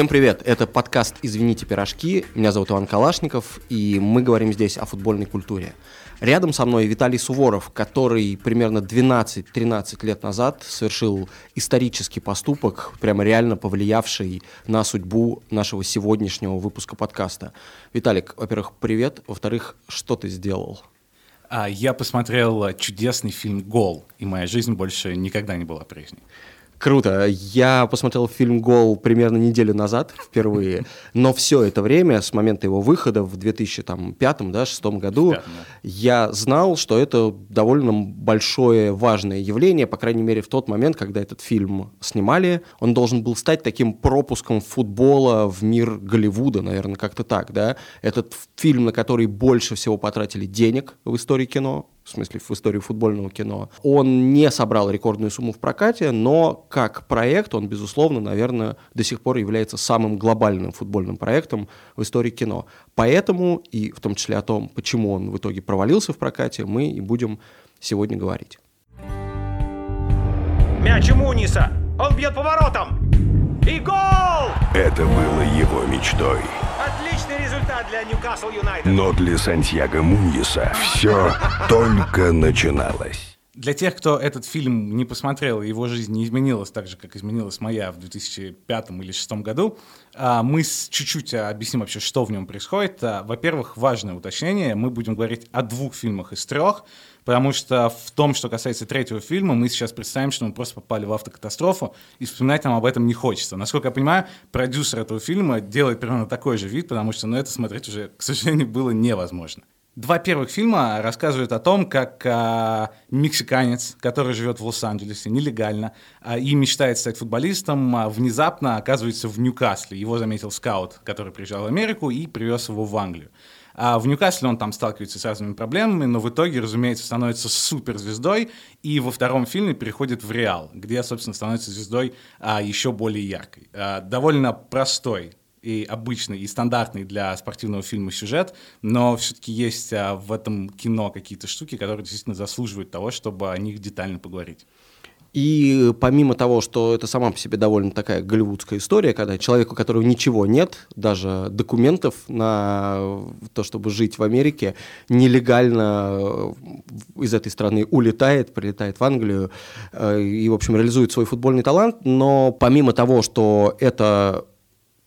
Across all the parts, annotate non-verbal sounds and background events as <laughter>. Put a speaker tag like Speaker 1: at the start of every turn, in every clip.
Speaker 1: Всем привет! Это подкаст «Извините, пирожки». Меня зовут Иван Калашников, и мы говорим здесь о футбольной культуре. Рядом со мной Виталий Суворов, который примерно 12-13 лет назад совершил исторический поступок, прямо реально повлиявший на судьбу нашего сегодняшнего выпуска подкаста. Виталик, во-первых, привет. Во-вторых, что ты сделал?
Speaker 2: А, я посмотрел чудесный фильм «Гол», и моя жизнь больше никогда не была прежней.
Speaker 1: Круто. Я посмотрел фильм «Гол» примерно неделю назад впервые, но все это время, с момента его выхода в 2005-2006 году, я знал, что это довольно большое, важное явление, по крайней мере, в тот момент, когда этот фильм снимали. Он должен был стать таким пропуском футбола в мир Голливуда, наверное, как-то так, да? Этот фильм, на который больше всего потратили денег в истории кино, в смысле в истории футбольного кино. Он не собрал рекордную сумму в прокате, но как проект он, безусловно, наверное, до сих пор является самым глобальным футбольным проектом в истории кино. Поэтому, и в том числе о том, почему он в итоге провалился в прокате, мы и будем сегодня говорить.
Speaker 3: Мяч у Муниса! Он бьет поворотом! И гол!
Speaker 4: Это было его мечтой. Но для Сантьяго Муньеса все только начиналось.
Speaker 2: Для тех, кто этот фильм не посмотрел, его жизнь не изменилась так же, как изменилась моя в 2005 или 2006 году, мы чуть-чуть объясним вообще, что в нем происходит. А, во-первых, важное уточнение, мы будем говорить о двух фильмах из трех, потому что в том, что касается третьего фильма, мы сейчас представим, что мы просто попали в автокатастрофу, и вспоминать нам об этом не хочется. Насколько я понимаю, продюсер этого фильма делает примерно такой же вид, потому что ну, это смотреть уже, к сожалению, было невозможно. Два первых фильма рассказывают о том, как а, мексиканец, который живет в Лос-Анджелесе нелегально а, и мечтает стать футболистом, а, внезапно оказывается в Ньюкасле. Его заметил скаут, который приезжал в Америку и привез его в Англию. А в Ньюкасле он там сталкивается с разными проблемами, но в итоге, разумеется, становится суперзвездой, и во втором фильме переходит в Реал, где, собственно, становится звездой а, еще более яркой. А, довольно простой и обычный, и стандартный для спортивного фильма сюжет, но все-таки есть а, в этом кино какие-то штуки, которые действительно заслуживают того, чтобы о них детально поговорить.
Speaker 1: И помимо того, что это сама по себе довольно такая голливудская история, когда человеку, у которого ничего нет, даже документов на то, чтобы жить в Америке, нелегально э, из этой страны улетает, прилетает в Англию э, и, в общем, реализует свой футбольный талант. Но помимо того, что это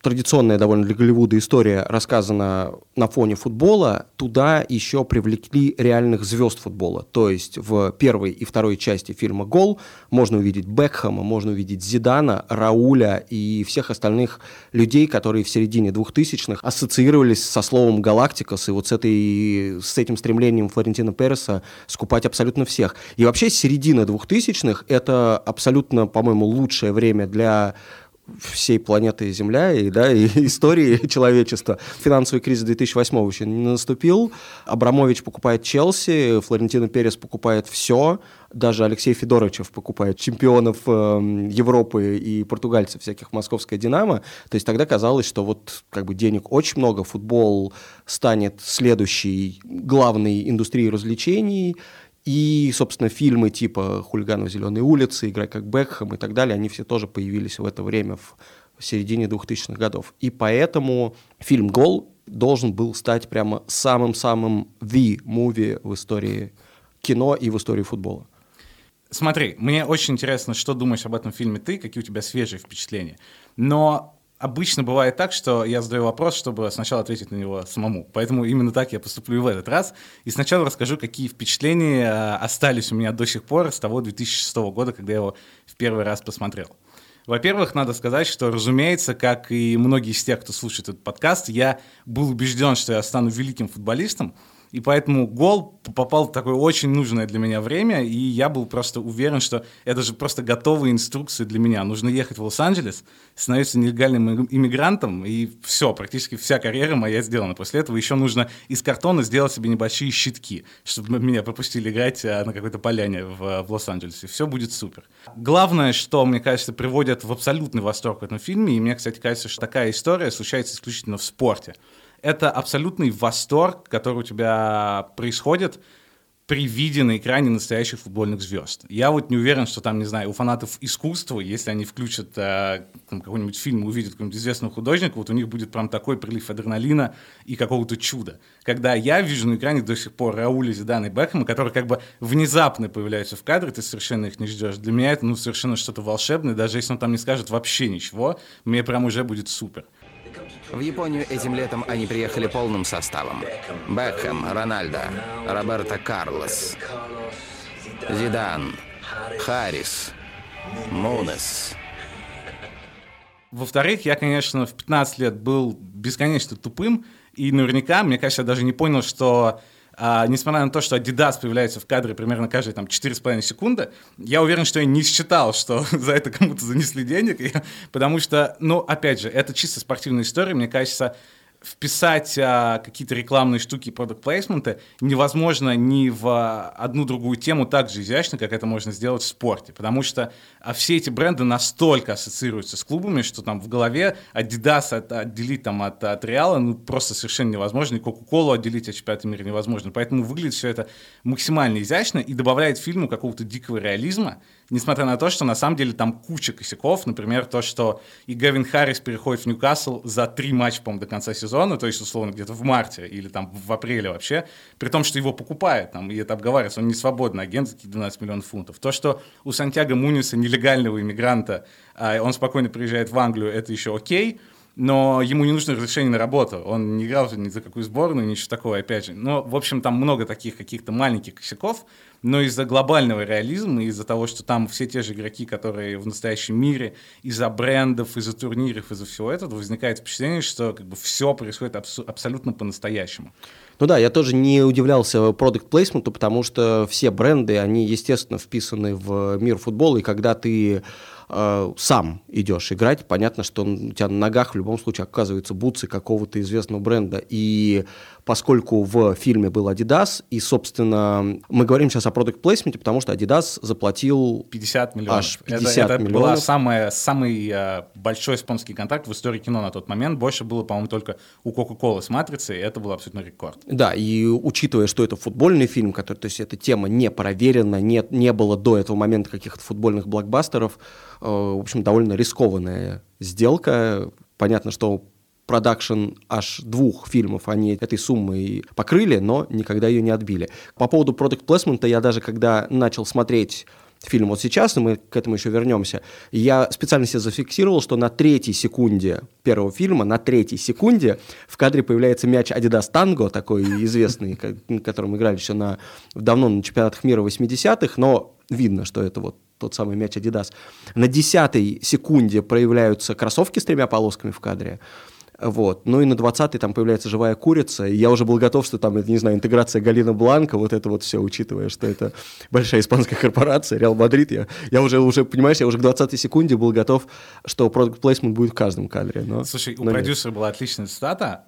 Speaker 1: традиционная довольно для Голливуда история рассказана на фоне футбола, туда еще привлекли реальных звезд футбола. То есть в первой и второй части фильма «Гол» можно увидеть Бекхэма, можно увидеть Зидана, Рауля и всех остальных людей, которые в середине 2000-х ассоциировались со словом «Галактикос» и вот с, этой, с этим стремлением Флорентина Переса скупать абсолютно всех. И вообще середина 2000-х – это абсолютно, по-моему, лучшее время для всей планеты Земля и, да, и <laughs> истории человечества. Финансовый кризис 2008 еще не наступил. Абрамович покупает Челси, Флорентино Перес покупает все, даже Алексей Федоровичев покупает чемпионов э, Европы и португальцев всяких московская «Динамо». То есть тогда казалось, что вот как бы денег очень много, футбол станет следующей главной индустрией развлечений – и, собственно, фильмы типа «Хулиганов зеленой улицы», «Играй как Бекхэм» и так далее, они все тоже появились в это время, в середине 2000-х годов. И поэтому фильм «Гол» должен был стать прямо самым-самым the movie в истории кино и в истории футбола.
Speaker 2: Смотри, мне очень интересно, что думаешь об этом фильме ты, какие у тебя свежие впечатления. Но обычно бывает так, что я задаю вопрос, чтобы сначала ответить на него самому. Поэтому именно так я поступлю и в этот раз. И сначала расскажу, какие впечатления э, остались у меня до сих пор с того 2006 года, когда я его в первый раз посмотрел. Во-первых, надо сказать, что, разумеется, как и многие из тех, кто слушает этот подкаст, я был убежден, что я стану великим футболистом, и поэтому гол попал в такое очень нужное для меня время, и я был просто уверен, что это же просто готовые инструкции для меня. Нужно ехать в Лос-Анджелес, становиться нелегальным иммигрантом, и все, практически вся карьера моя сделана. После этого еще нужно из картона сделать себе небольшие щитки, чтобы меня пропустили играть а, на какой-то поляне в, в Лос-Анджелесе. Все будет супер. Главное, что, мне кажется, приводит в абсолютный восторг в этом фильме, и мне, кстати, кажется, что такая история случается исключительно в спорте это абсолютный восторг, который у тебя происходит при виде на экране настоящих футбольных звезд. Я вот не уверен, что там, не знаю, у фанатов искусства, если они включат э, какой-нибудь фильм и увидят какого-нибудь известного художника, вот у них будет прям такой прилив адреналина и какого-то чуда. Когда я вижу на экране до сих пор Рауля Зидана и Бекхэма, которые как бы внезапно появляются в кадре, ты совершенно их не ждешь. Для меня это ну, совершенно что-то волшебное, даже если он там не скажет вообще ничего, мне прям уже будет супер.
Speaker 5: В Японию этим летом они приехали полным составом. Бекхэм, Рональдо, Роберто Карлос, Зидан, Харрис, Мунес.
Speaker 2: Во-вторых, я, конечно, в 15 лет был бесконечно тупым, и наверняка, мне кажется, я даже не понял, что а, несмотря на то, что Adidas появляется в кадре примерно каждые там 4,5 секунды, я уверен, что я не считал, что <laughs> за это кому-то занесли денег, <laughs> потому что, ну, опять же, это чисто спортивная история, мне кажется, вписать а, какие-то рекламные штуки и продукт-плейсменты невозможно ни в одну другую тему так же изящно, как это можно сделать в спорте. Потому что а, все эти бренды настолько ассоциируются с клубами, что там в голове Adidas от, отделить там, от, от Реала ну, просто совершенно невозможно, и Кока-Колу отделить от чемпионата мира невозможно. Поэтому выглядит все это максимально изящно и добавляет фильму какого-то дикого реализма, несмотря на то, что на самом деле там куча косяков, например, то, что и Гевин Харрис переходит в Ньюкасл за три матча, по-моему, до конца сезона, то есть, условно, где-то в марте или там в апреле вообще, при том, что его покупают, там, и это обговаривается, он не свободный агент за 12 миллионов фунтов. То, что у Сантьяго Муниса, нелегального иммигранта, а, он спокойно приезжает в Англию, это еще окей, но ему не нужно разрешение на работу. Он не играл ни за какую сборную, ничего такого, опять же. Но, в общем, там много таких каких-то маленьких косяков, но из-за глобального реализма, из-за того, что там все те же игроки, которые в настоящем мире, из-за брендов, из-за турниров, из-за всего этого, возникает впечатление, что как бы все происходит абс- абсолютно по-настоящему.
Speaker 1: Ну да, я тоже не удивлялся продукт плейсменту, потому что все бренды, они, естественно, вписаны в мир футбола, и когда ты э, сам идешь играть, понятно, что у тебя на ногах в любом случае оказываются бутсы какого-то известного бренда. И поскольку в фильме был Adidas, и, собственно, мы говорим сейчас о продукт плейсменте, потому что Adidas заплатил
Speaker 2: 50 миллионов.
Speaker 1: Аж 50
Speaker 2: это, это
Speaker 1: миллионов.
Speaker 2: самая, самый э, большой спонсорский контракт в истории кино на тот момент. Больше было, по-моему, только у Coca-Cola с «Матрицей», и это был абсолютно рекорд.
Speaker 1: Да, и учитывая, что это футбольный фильм, который, то есть эта тема не проверена, не, не было до этого момента каких-то футбольных блокбастеров, э, в общем, довольно рискованная сделка. Понятно, что продакшн аж двух фильмов они этой суммой покрыли, но никогда ее не отбили. По поводу продукт плейсмента я даже когда начал смотреть фильм вот сейчас, и мы к этому еще вернемся, я специально себе зафиксировал, что на третьей секунде первого фильма, на третьей секунде в кадре появляется мяч Adidas Tango, такой известный, <laughs> ко- которым играли еще на, давно на чемпионатах мира 80-х, но видно, что это вот тот самый мяч Adidas. На десятой секунде проявляются кроссовки с тремя полосками в кадре. Вот. Ну и на 20-й там появляется живая курица, и я уже был готов, что там, не знаю, интеграция Галина Бланка, вот это вот все, учитывая, что это большая испанская корпорация, Реал Мадрид, я, я уже, уже, понимаешь, я уже к 20-й секунде был готов, что продукт плейсмент будет в каждом кадре. Но,
Speaker 2: Слушай, у
Speaker 1: но нет.
Speaker 2: продюсера была отличная цитата.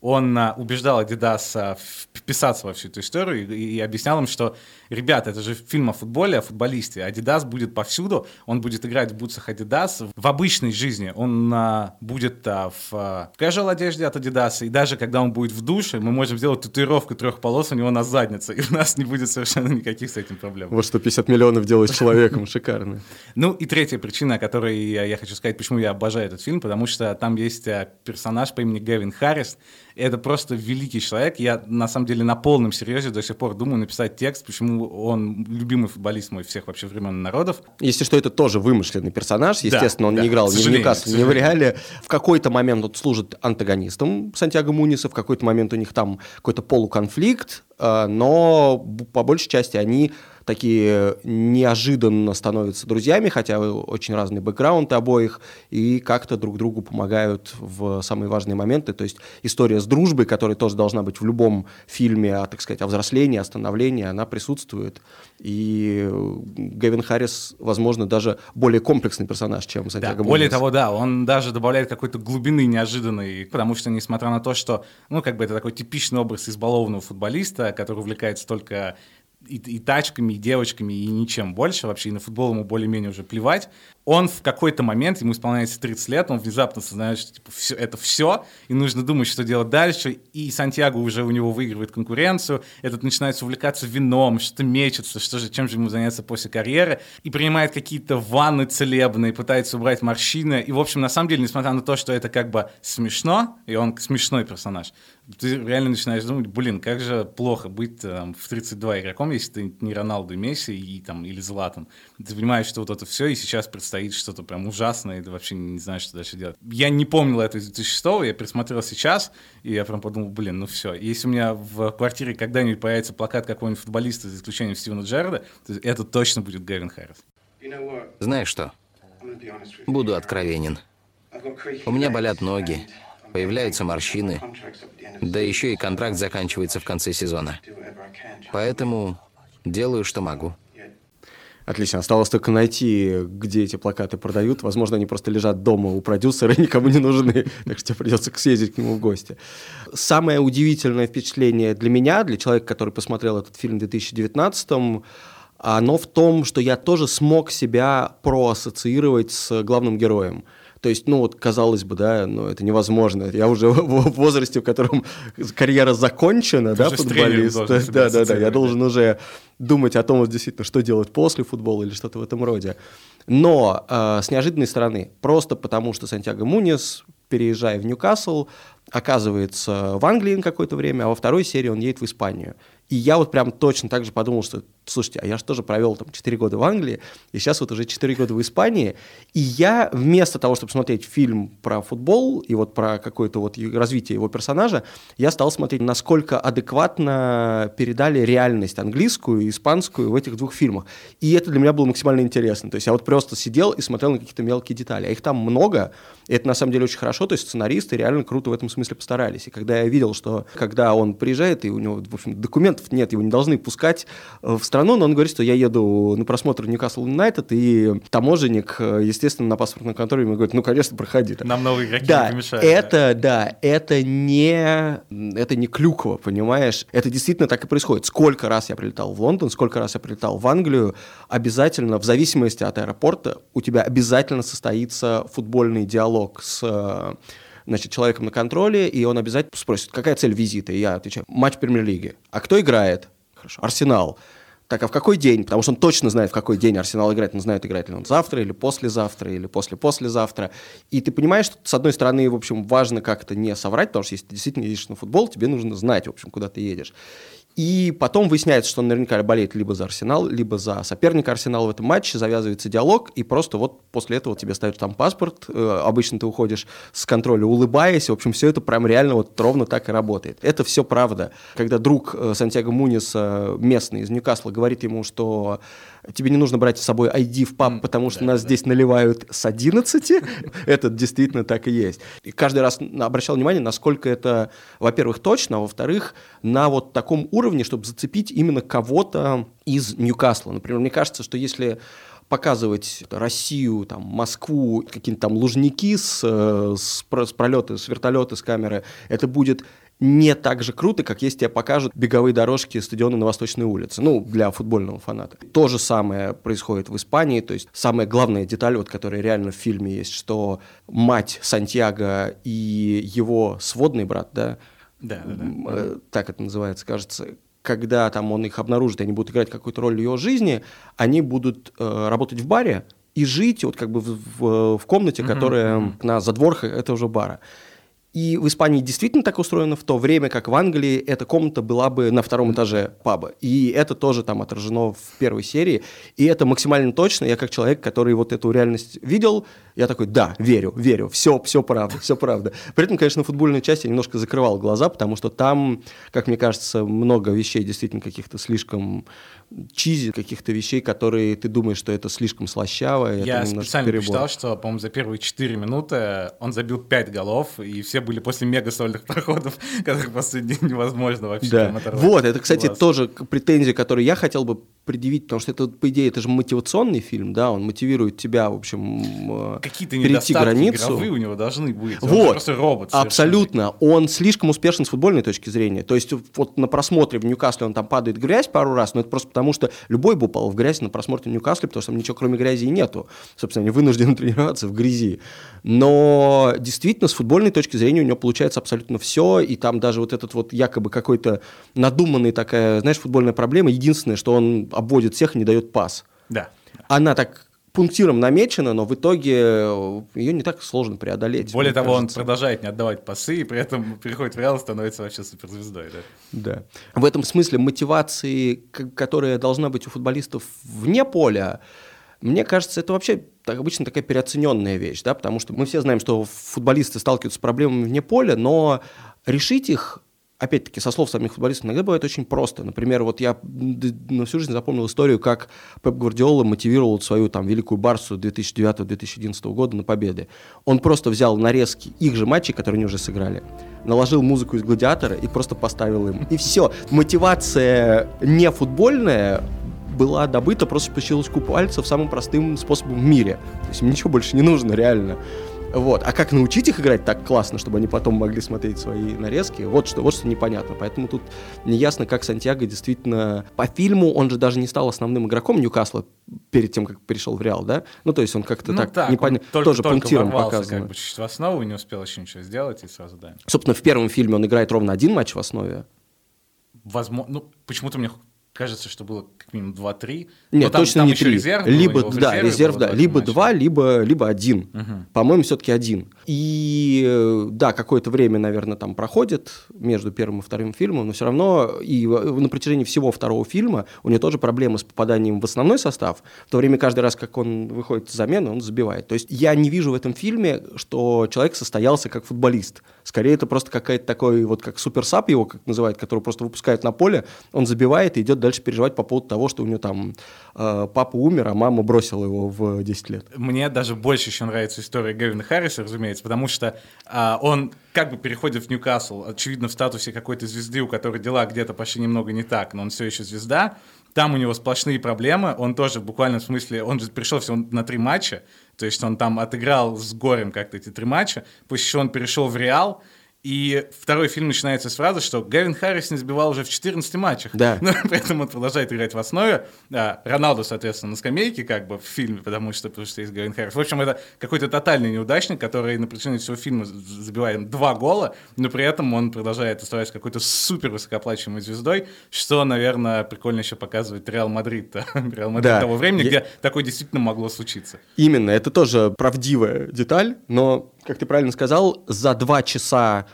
Speaker 2: Он а, убеждал Adidas а, вписаться во всю эту историю и, и объяснял им, что, ребята, это же фильм о футболе, о футболисте. Adidas будет повсюду, он будет играть в бутсах Adidas. В обычной жизни он а, будет а, в а, casual одежде от Adidas, и даже когда он будет в душе, мы можем сделать татуировку трех полос у него на заднице, и у нас не будет совершенно никаких с этим проблем.
Speaker 1: Вот что 50 миллионов делать с человеком, шикарно.
Speaker 2: Ну и третья причина, о которой я, хочу сказать, почему я обожаю этот фильм, потому что там есть а, персонаж по имени Гевин Харрис. Это просто великий человек. Я на самом деле на полном серьезе до сих пор думаю написать текст, почему он любимый футболист мой всех вообще времен и народов.
Speaker 1: Если что, это тоже вымышленный персонаж. Естественно, он
Speaker 2: да,
Speaker 1: не играл ни в Ньюкасле, ни в. Реале. В какой-то момент он служит антагонистом Сантьяго Муниса, в какой-то момент у них там какой-то полуконфликт, э, но по большей части они такие неожиданно становятся друзьями, хотя очень разный бэкграунд обоих, и как-то друг другу помогают в самые важные моменты. То есть история с дружбой, которая тоже должна быть в любом фильме, о, так сказать, о взрослении, о становлении, она присутствует. И э, Гевин Харрис, возможно, даже более комплексный персонаж, чем
Speaker 2: Да,
Speaker 1: Сантьяго
Speaker 2: более
Speaker 1: Муньес.
Speaker 2: того, да, он даже добавляет какой-то глубины неожиданной, потому что, несмотря на то, что, ну, как бы это такой типичный образ избалованного футболиста, который увлекается только и, и тачками, и девочками, и ничем больше. Вообще, и на футбол ему более-менее уже плевать, он в какой-то момент, ему исполняется 30 лет, он внезапно осознает, что типа, все, это все, и нужно думать, что делать дальше, и Сантьяго уже у него выигрывает конкуренцию, этот начинает увлекаться вином, что-то мечется, что же, чем же ему заняться после карьеры, и принимает какие-то ванны целебные, пытается убрать морщины, и, в общем, на самом деле, несмотря на то, что это как бы смешно, и он смешной персонаж, ты реально начинаешь думать, блин, как же плохо быть там, в 32 игроком, если ты не Роналду и Месси и, там, или Златан. Ты понимаешь, что вот это все, и сейчас предстоит что-то прям ужасное, и ты вообще не знаешь, что дальше делать. Я не помнил это из 2006 я пересмотрел сейчас, и я прям подумал, блин, ну все. Если у меня в квартире когда-нибудь появится плакат какого-нибудь футболиста, за исключением Стивена Джерарда, то это точно будет Гэвин Харрис.
Speaker 5: Знаешь что? Буду откровенен. У меня болят ноги, появляются морщины, да еще и контракт заканчивается в конце сезона. Поэтому делаю, что могу.
Speaker 1: Отлично. Осталось только найти, где эти плакаты продают. Возможно, они просто лежат дома у продюсера и никому не нужны. <laughs> Так что тебе придется съездить к нему в гости. Самое удивительное впечатление для меня, для человека, который посмотрел этот фильм в 2019 оно в том, что я тоже смог себя проассоциировать с главным героем. То есть, ну вот, казалось бы, да, но ну, это невозможно. Я уже <laughs> в возрасте, в котором карьера закончена, Ты да, футболист. Да, да, да. Я должен уже думать о том, вот, действительно, что делать после футбола или что-то в этом роде. Но э, с неожиданной стороны, просто потому что Сантьяго Мунис, переезжая в Ньюкасл, оказывается в Англии на какое-то время, а во второй серии он едет в Испанию. И я вот прям точно так же подумал, что, слушайте, а я же тоже провел там 4 года в Англии, и сейчас вот уже 4 года в Испании, и я вместо того, чтобы смотреть фильм про футбол и вот про какое-то вот развитие его персонажа, я стал смотреть, насколько адекватно передали реальность английскую и испанскую в этих двух фильмах. И это для меня было максимально интересно. То есть я вот просто сидел и смотрел на какие-то мелкие детали. А их там много, и это на самом деле очень хорошо, то есть сценаристы реально круто в этом смысле постарались. И когда я видел, что когда он приезжает, и у него, в общем, документ документов нет, его не должны пускать э, в страну, но он говорит, что я еду на просмотр Ньюкасл Юнайтед, и таможенник, э, естественно, на паспортном контроле ему говорит, ну, конечно, проходи.
Speaker 2: Нам новые игроки
Speaker 1: да,
Speaker 2: не помешают.
Speaker 1: Это, да. да, это не, это не клюква, понимаешь? Это действительно так и происходит. Сколько раз я прилетал в Лондон, сколько раз я прилетал в Англию, обязательно, в зависимости от аэропорта, у тебя обязательно состоится футбольный диалог с э, значит, человеком на контроле, и он обязательно спросит, какая цель визита? И я отвечаю, матч премьер-лиги. А кто играет? Хорошо, Арсенал. Так, а в какой день? Потому что он точно знает, в какой день Арсенал играет. Он знает, играет ли он завтра, или послезавтра, или после-послезавтра. И ты понимаешь, что, с одной стороны, в общем, важно как-то не соврать, потому что если ты действительно едешь на футбол, тебе нужно знать, в общем, куда ты едешь. И потом выясняется, что он наверняка болеет либо за Арсенал, либо за соперника Арсенала в этом матче, завязывается диалог, и просто вот после этого тебе ставят там паспорт, э, обычно ты уходишь с контроля, улыбаясь, в общем, все это прям реально вот ровно так и работает. Это все правда. Когда друг э, Сантьяго Муниса, местный из Ньюкасла, говорит ему, что тебе не нужно брать с собой ID в паб, потому что нас здесь наливают с 11, <laughs> это действительно так и есть. И каждый раз обращал внимание, насколько это, во-первых, точно, а во-вторых, на вот таком уровне, чтобы зацепить именно кого-то из Ньюкасла. Например, мне кажется, что если показывать Россию, там, Москву, какие-то там лужники с, э, с, с пролеты, с вертолеты, с камеры, это будет не так же круто, как если тебе покажут беговые дорожки стадиона на Восточной улице, ну, для футбольного фаната. То же самое происходит в Испании, то есть самая главная деталь, вот, которая реально в фильме есть, что мать Сантьяго и его сводный брат, да,
Speaker 2: да, да, да.
Speaker 1: Э, так это называется, кажется, когда там он их обнаружит, они будут играть какую-то роль в его жизни, они будут э, работать в баре и жить вот как бы в, в, в комнате, которая mm-hmm. на задворках этого же бара. И в Испании действительно так устроено, в то время как в Англии эта комната была бы на втором этаже паба. И это тоже там отражено в первой серии. И это максимально точно. Я как человек, который вот эту реальность видел, я такой, да, верю, верю, все, все правда, все правда. При этом, конечно, футбольную часть я немножко закрывал глаза, потому что там, как мне кажется, много вещей действительно каких-то слишком чизи, каких-то вещей, которые ты думаешь, что это слишком слащаво.
Speaker 2: Я специально перебор. посчитал, что, по-моему, за первые 4 минуты он забил 5 голов, и все были после мега-сольных <laughs> проходов, которых после невозможно вообще
Speaker 1: да. Вот, это, кстати, глаз. тоже претензия, которую я хотел бы предъявить, потому что это, по идее, это же мотивационный фильм, да, он мотивирует тебя, в общем,
Speaker 2: э, Какие-то перейти границу. игровые у него должны быть.
Speaker 1: Вот, он просто робот. Абсолютно. Он слишком успешен с футбольной точки зрения. То есть вот на просмотре в Ньюкасле он там падает грязь пару раз, но это просто потому что любой бы упал в грязь на просмотре Ньюкасла, потому что там ничего кроме грязи и нету. Собственно, они вынуждены <laughs> тренироваться в грязи. Но действительно, с футбольной точки зрения у него получается абсолютно все, и там даже вот этот вот якобы какой-то надуманный такая, знаешь, футбольная проблема, единственное, что он обводит всех и не дает пас.
Speaker 2: Да.
Speaker 1: Она так пунктиром намечена, но в итоге ее не так сложно преодолеть.
Speaker 2: Более того, кажется. он продолжает не отдавать пасы, и при этом приходит в Реал и становится вообще суперзвездой.
Speaker 1: Да? да. В этом смысле мотивации, которая должна быть у футболистов вне поля, мне кажется, это вообще так, обычно такая переоцененная вещь, да, потому что мы все знаем, что футболисты сталкиваются с проблемами вне поля, но решить их опять-таки, со слов самих футболистов, иногда бывает очень просто. Например, вот я на всю жизнь запомнил историю, как Пеп Гвардиола мотивировал свою там великую Барсу 2009-2011 года на победы. Он просто взял нарезки их же матчей, которые они уже сыграли, наложил музыку из «Гладиатора» и просто поставил им. И все. Мотивация не футбольная была добыта просто по щелчку пальцев самым простым способом в мире. То есть им ничего больше не нужно, реально. Вот. А как научить их играть так классно, чтобы они потом могли смотреть свои нарезки, вот что, вот что непонятно. Поэтому тут неясно, как Сантьяго действительно... По фильму он же даже не стал основным игроком Ньюкасла перед тем, как перешел в Реал, да? Ну, то есть он как-то
Speaker 2: ну,
Speaker 1: так,
Speaker 2: так
Speaker 1: непонятно, тоже только пунктиром показано.
Speaker 2: как бы в основу, не успел еще ничего сделать, и сразу да.
Speaker 1: Собственно, в первом фильме он играет ровно один матч в основе.
Speaker 2: Возможно, ну, почему-то мне кажется, что было как минимум 2-3.
Speaker 1: Нет, там, точно там не 3. Резерв либо, был, да, резерв, да, либо 2, либо, либо 1. Угу. По-моему, все-таки 1. И да, какое-то время, наверное, там проходит между первым и вторым фильмом, но все равно и на протяжении всего второго фильма у него тоже проблемы с попаданием в основной состав, в то время каждый раз, как он выходит в замену, он забивает. То есть я не вижу в этом фильме, что человек состоялся как футболист. Скорее, это просто какая-то такой, вот как суперсап его, как называют, который просто выпускают на поле, он забивает и идет дальше переживать по поводу того, что у него там э, папа умер, а мама бросила его в 10 лет.
Speaker 2: Мне даже больше еще нравится история Гевина Харриса, разумеется, потому что э, он как бы переходит в Ньюкасл, очевидно, в статусе какой-то звезды, у которой дела где-то пошли немного не так, но он все еще звезда. Там у него сплошные проблемы, он тоже в смысле, он же пришел всего на три матча, то есть он там отыграл с горем как-то эти три матча, после чего он перешел в Реал, и второй фильм начинается с фразы, что Гевин Харрис не сбивал уже в 14 матчах.
Speaker 1: Да. <laughs>
Speaker 2: Но при этом он продолжает играть в основе. А, Роналду, соответственно, на скамейке, как бы в фильме, потому что, потому что есть Гевин Харрис. В общем, это какой-то тотальный неудачник, который на протяжении всего фильма забивает два гола, но при этом он продолжает оставаться какой-то супер высокооплачиваемой звездой, что, наверное, прикольно еще показывает Реал Мадрид. <laughs> Реал Мадрид да. того времени, Я... где такое действительно могло случиться.
Speaker 1: Именно, это тоже правдивая деталь, но как ты правильно сказал, за два часа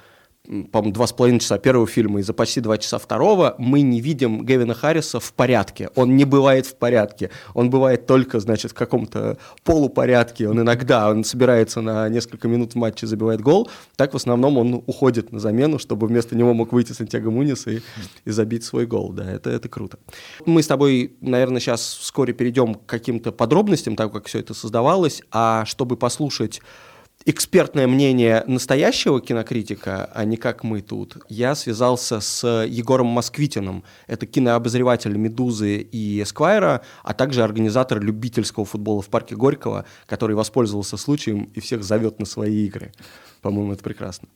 Speaker 1: по-моему, два с половиной часа первого фильма и за почти два часа второго мы не видим Гевина Харриса в порядке. Он не бывает в порядке. Он бывает только, значит, в каком-то полупорядке. Он иногда, он собирается на несколько минут в матче, забивает гол. Так в основном он уходит на замену, чтобы вместо него мог выйти Сантьяго Мунис и, и забить свой гол. Да, это, это круто. Мы с тобой, наверное, сейчас вскоре перейдем к каким-то подробностям, так как все это создавалось. А чтобы послушать экспертное мнение настоящего кинокритика, а не как мы тут, я связался с Егором Москвитиным. Это кинообозреватель «Медузы» и «Эсквайра», а также организатор любительского футбола в парке Горького, который воспользовался случаем и всех зовет на свои игры. По-моему, это прекрасно.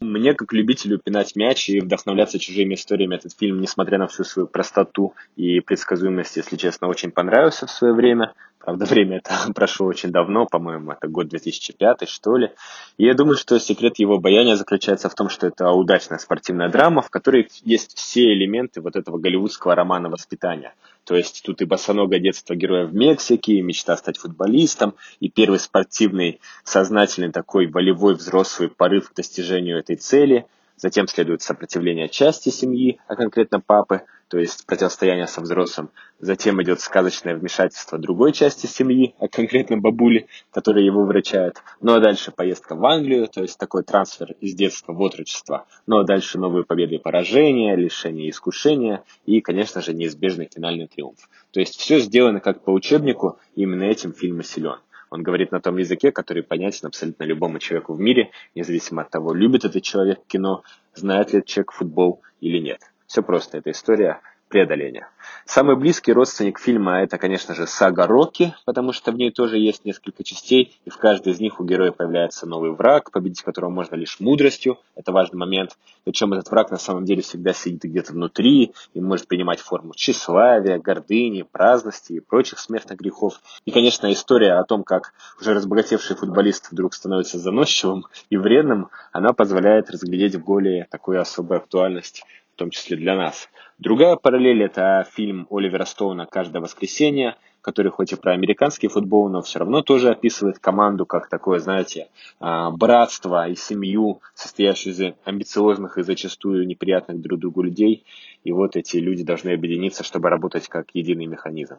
Speaker 6: Мне, как любителю пинать мяч и вдохновляться чужими историями, этот фильм, несмотря на всю свою простоту и предсказуемость, если честно, очень понравился в свое время. Правда, <laughs> время это прошло очень давно, по-моему, это год 2005, что ли. И я думаю, что секрет его обаяния заключается в том, что это удачная спортивная драма, в которой есть все элементы вот этого голливудского романа воспитания. То есть тут и босоногое детство героя в Мексике, и мечта стать футболистом, и первый спортивный, сознательный такой волевой взрослый порыв к достижению этой цели. Затем следует сопротивление части семьи, а конкретно папы – то есть противостояние со взрослым. Затем идет сказочное вмешательство другой части семьи, а конкретно бабули, которые его врачают. Ну а дальше поездка в Англию, то есть такой трансфер из детства в отрочество. Ну а дальше новые победы и поражения, лишение и искушения и, конечно же, неизбежный финальный триумф. То есть все сделано как по учебнику, именно этим фильм и силен. Он говорит на том языке, который понятен абсолютно любому человеку в мире, независимо от того, любит этот человек кино, знает ли человек футбол или нет. Все просто. Это история преодоления. Самый близкий родственник фильма это, конечно же, сага Рокки, потому что в ней тоже есть несколько частей, и в каждой из них у героя появляется новый враг, победить которого можно лишь мудростью. Это важный момент. Причем этот враг на самом деле всегда сидит где-то внутри и может принимать форму тщеславия, гордыни, праздности и прочих смертных грехов. И, конечно, история о том, как уже разбогатевший футболист вдруг становится заносчивым и вредным, она позволяет разглядеть голе такую особую актуальность, в том числе для нас. Другая параллель – это фильм Оливера Стоуна «Каждое воскресенье», который хоть и про американский футбол, но все равно тоже описывает команду как такое, знаете, а, братство и семью, состоящую из амбициозных и зачастую неприятных друг другу людей. И вот эти люди должны объединиться, чтобы работать как единый механизм.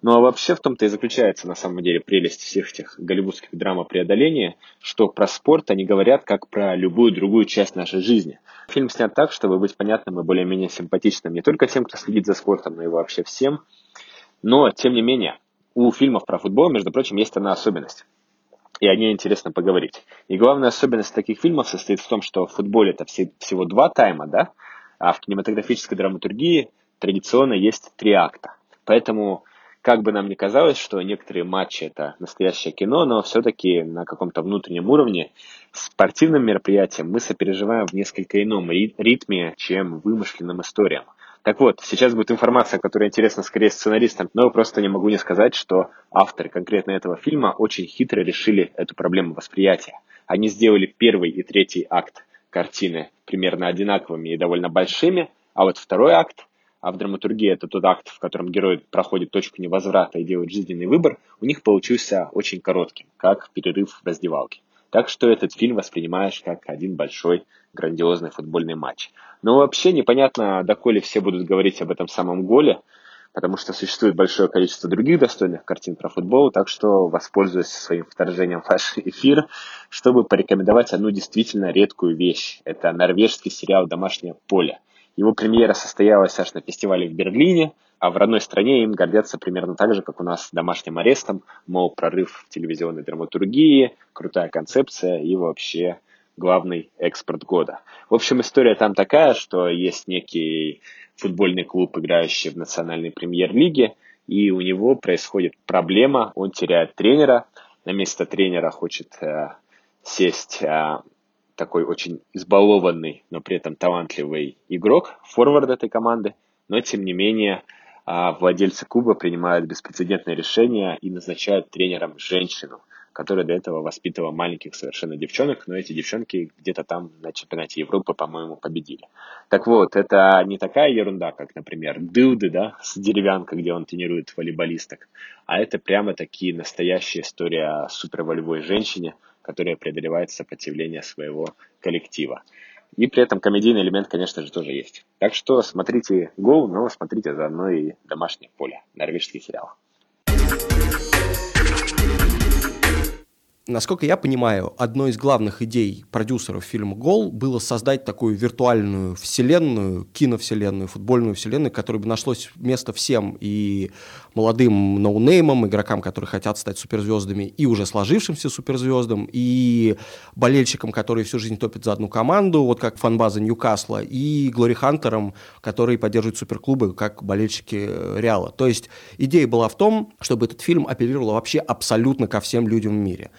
Speaker 6: Ну а вообще в том-то и заключается на самом деле прелесть всех этих голливудских драм о преодолении, что про спорт они говорят как про любую другую часть нашей жизни. Фильм снят так, чтобы быть понятным и более-менее симпатичным не только тем, кто следит за спортом, но и вообще всем. Но, тем не менее, у фильмов про футбол, между прочим, есть одна особенность. И о ней интересно поговорить. И главная особенность таких фильмов состоит в том, что в футболе это всего два тайма, да? А в кинематографической драматургии традиционно есть три акта. Поэтому как бы нам ни казалось, что некоторые матчи это настоящее кино, но все-таки на каком-то внутреннем уровне спортивным мероприятием мы сопереживаем в несколько ином ритме, чем вымышленным историям. Так вот, сейчас будет информация, которая интересна скорее сценаристам, но просто не могу не сказать, что авторы конкретно этого фильма очень хитро решили эту проблему восприятия. Они сделали первый и третий акт картины примерно одинаковыми и довольно большими, а вот второй акт а в драматургии это тот акт, в котором герой проходит точку невозврата и делает жизненный выбор, у них получился очень коротким, как перерыв в раздевалке. Так что этот фильм воспринимаешь как один большой грандиозный футбольный матч. Но вообще непонятно, доколе все будут говорить об этом самом голе, потому что существует большое количество других достойных картин про футбол, так что воспользуюсь своим вторжением в ваш эфир, чтобы порекомендовать одну действительно редкую вещь. Это норвежский сериал «Домашнее поле». Его премьера состоялась аж на фестивале в Берлине, а в родной стране им гордятся примерно так же, как у нас домашним арестом, мол, прорыв в телевизионной драматургии, крутая концепция и вообще главный экспорт года. В общем, история там такая, что есть некий футбольный клуб, играющий в национальной премьер-лиге, и у него происходит проблема, он теряет тренера, на место тренера хочет э, сесть э, такой очень избалованный, но при этом талантливый игрок, форвард этой команды, но тем не менее а, владельцы клуба принимают беспрецедентное решение и назначают тренером женщину, которая до этого воспитывала маленьких совершенно девчонок, но эти девчонки где-то там на чемпионате Европы, по-моему, победили. Так вот, это не такая ерунда, как, например, дылды, да, с деревянкой, где он тренирует волейболисток, а это прямо такие настоящая история суперволевой женщине – которая преодолевает сопротивление своего коллектива. И при этом комедийный элемент, конечно же, тоже есть. Так что смотрите Go, но смотрите заодно и домашнее поле, норвежский сериал.
Speaker 1: Насколько я понимаю, одной из главных идей продюсеров фильма «Гол» было создать такую виртуальную вселенную, киновселенную, футбольную вселенную, которой бы нашлось место всем и молодым ноунеймам, игрокам, которые хотят стать суперзвездами, и уже сложившимся суперзвездам, и болельщикам, которые всю жизнь топят за одну команду, вот как фанбаза Ньюкасла, и Глори Хантерам, которые поддерживают суперклубы, как болельщики Реала. То есть идея была в том, чтобы этот фильм апеллировал вообще абсолютно ко всем людям в мире.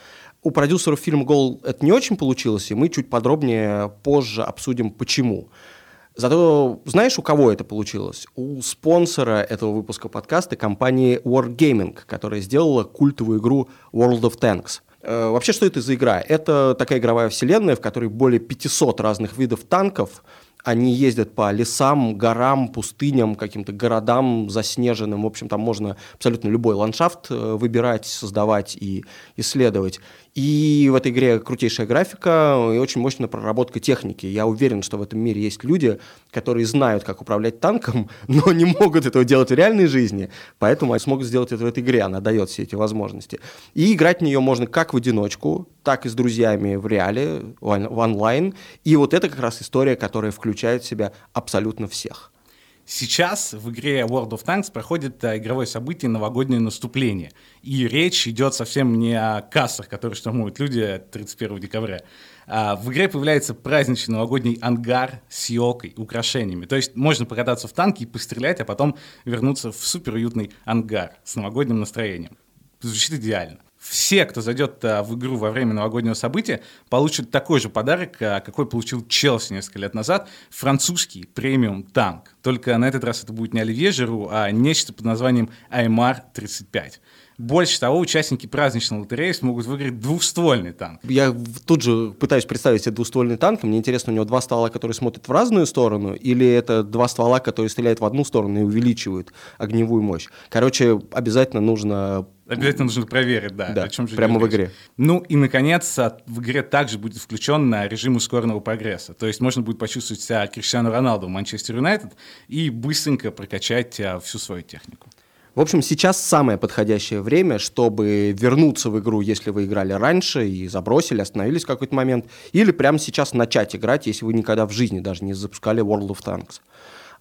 Speaker 1: У продюсеров фильма «Гол» это не очень получилось, и мы чуть подробнее позже обсудим, почему. Зато знаешь, у кого это получилось? У спонсора этого выпуска подкаста компании Wargaming, которая сделала культовую игру World of Tanks. Э, вообще, что это за игра? Это такая игровая вселенная, в которой более 500 разных видов танков, они ездят по лесам, горам, пустыням, каким-то городам заснеженным. В общем, там можно абсолютно любой ландшафт э, выбирать, создавать и исследовать. И в этой игре крутейшая графика и очень мощная проработка техники. Я уверен, что в этом мире есть люди, которые знают, как управлять танком, <laughs> но не могут этого делать в реальной жизни, поэтому они смогут сделать это в этой игре, она дает все эти возможности. И играть в нее можно как в одиночку, так и с друзьями в реале, в онлайн. И вот это как раз история, которая включает в себя абсолютно всех.
Speaker 2: Сейчас в игре World of Tanks проходит а, игровое событие «Новогоднее наступление». И речь идет совсем не о кассах, которые штурмуют люди 31 декабря. А в игре появляется праздничный новогодний ангар с елкой, украшениями. То есть можно покататься в танке и пострелять, а потом вернуться в супер уютный ангар с новогодним настроением. Звучит идеально все, кто зайдет а, в игру во время новогоднего события, получат такой же подарок, а, какой получил Челси несколько лет назад, французский премиум танк. Только на этот раз это будет не Оливье Жиру, а нечто под названием Аймар-35. Больше того, участники праздничной лотереи смогут выиграть двухствольный танк.
Speaker 1: Я тут же пытаюсь представить себе двухствольный танк. Мне интересно, у него два ствола, которые смотрят в разную сторону, или это два ствола, которые стреляют в одну сторону и увеличивают огневую мощь. Короче, обязательно нужно
Speaker 2: Обязательно нужно проверить, да.
Speaker 1: Да, чем же прямо в игре.
Speaker 2: Ну и, наконец, в игре также будет включен на режим ускоренного прогресса. То есть можно будет почувствовать себя Криштиану Роналду в Манчестер Юнайтед и быстренько прокачать всю свою технику.
Speaker 1: В общем, сейчас самое подходящее время, чтобы вернуться в игру, если вы играли раньше и забросили, остановились в какой-то момент, или прямо сейчас начать играть, если вы никогда в жизни даже не запускали World of Tanks.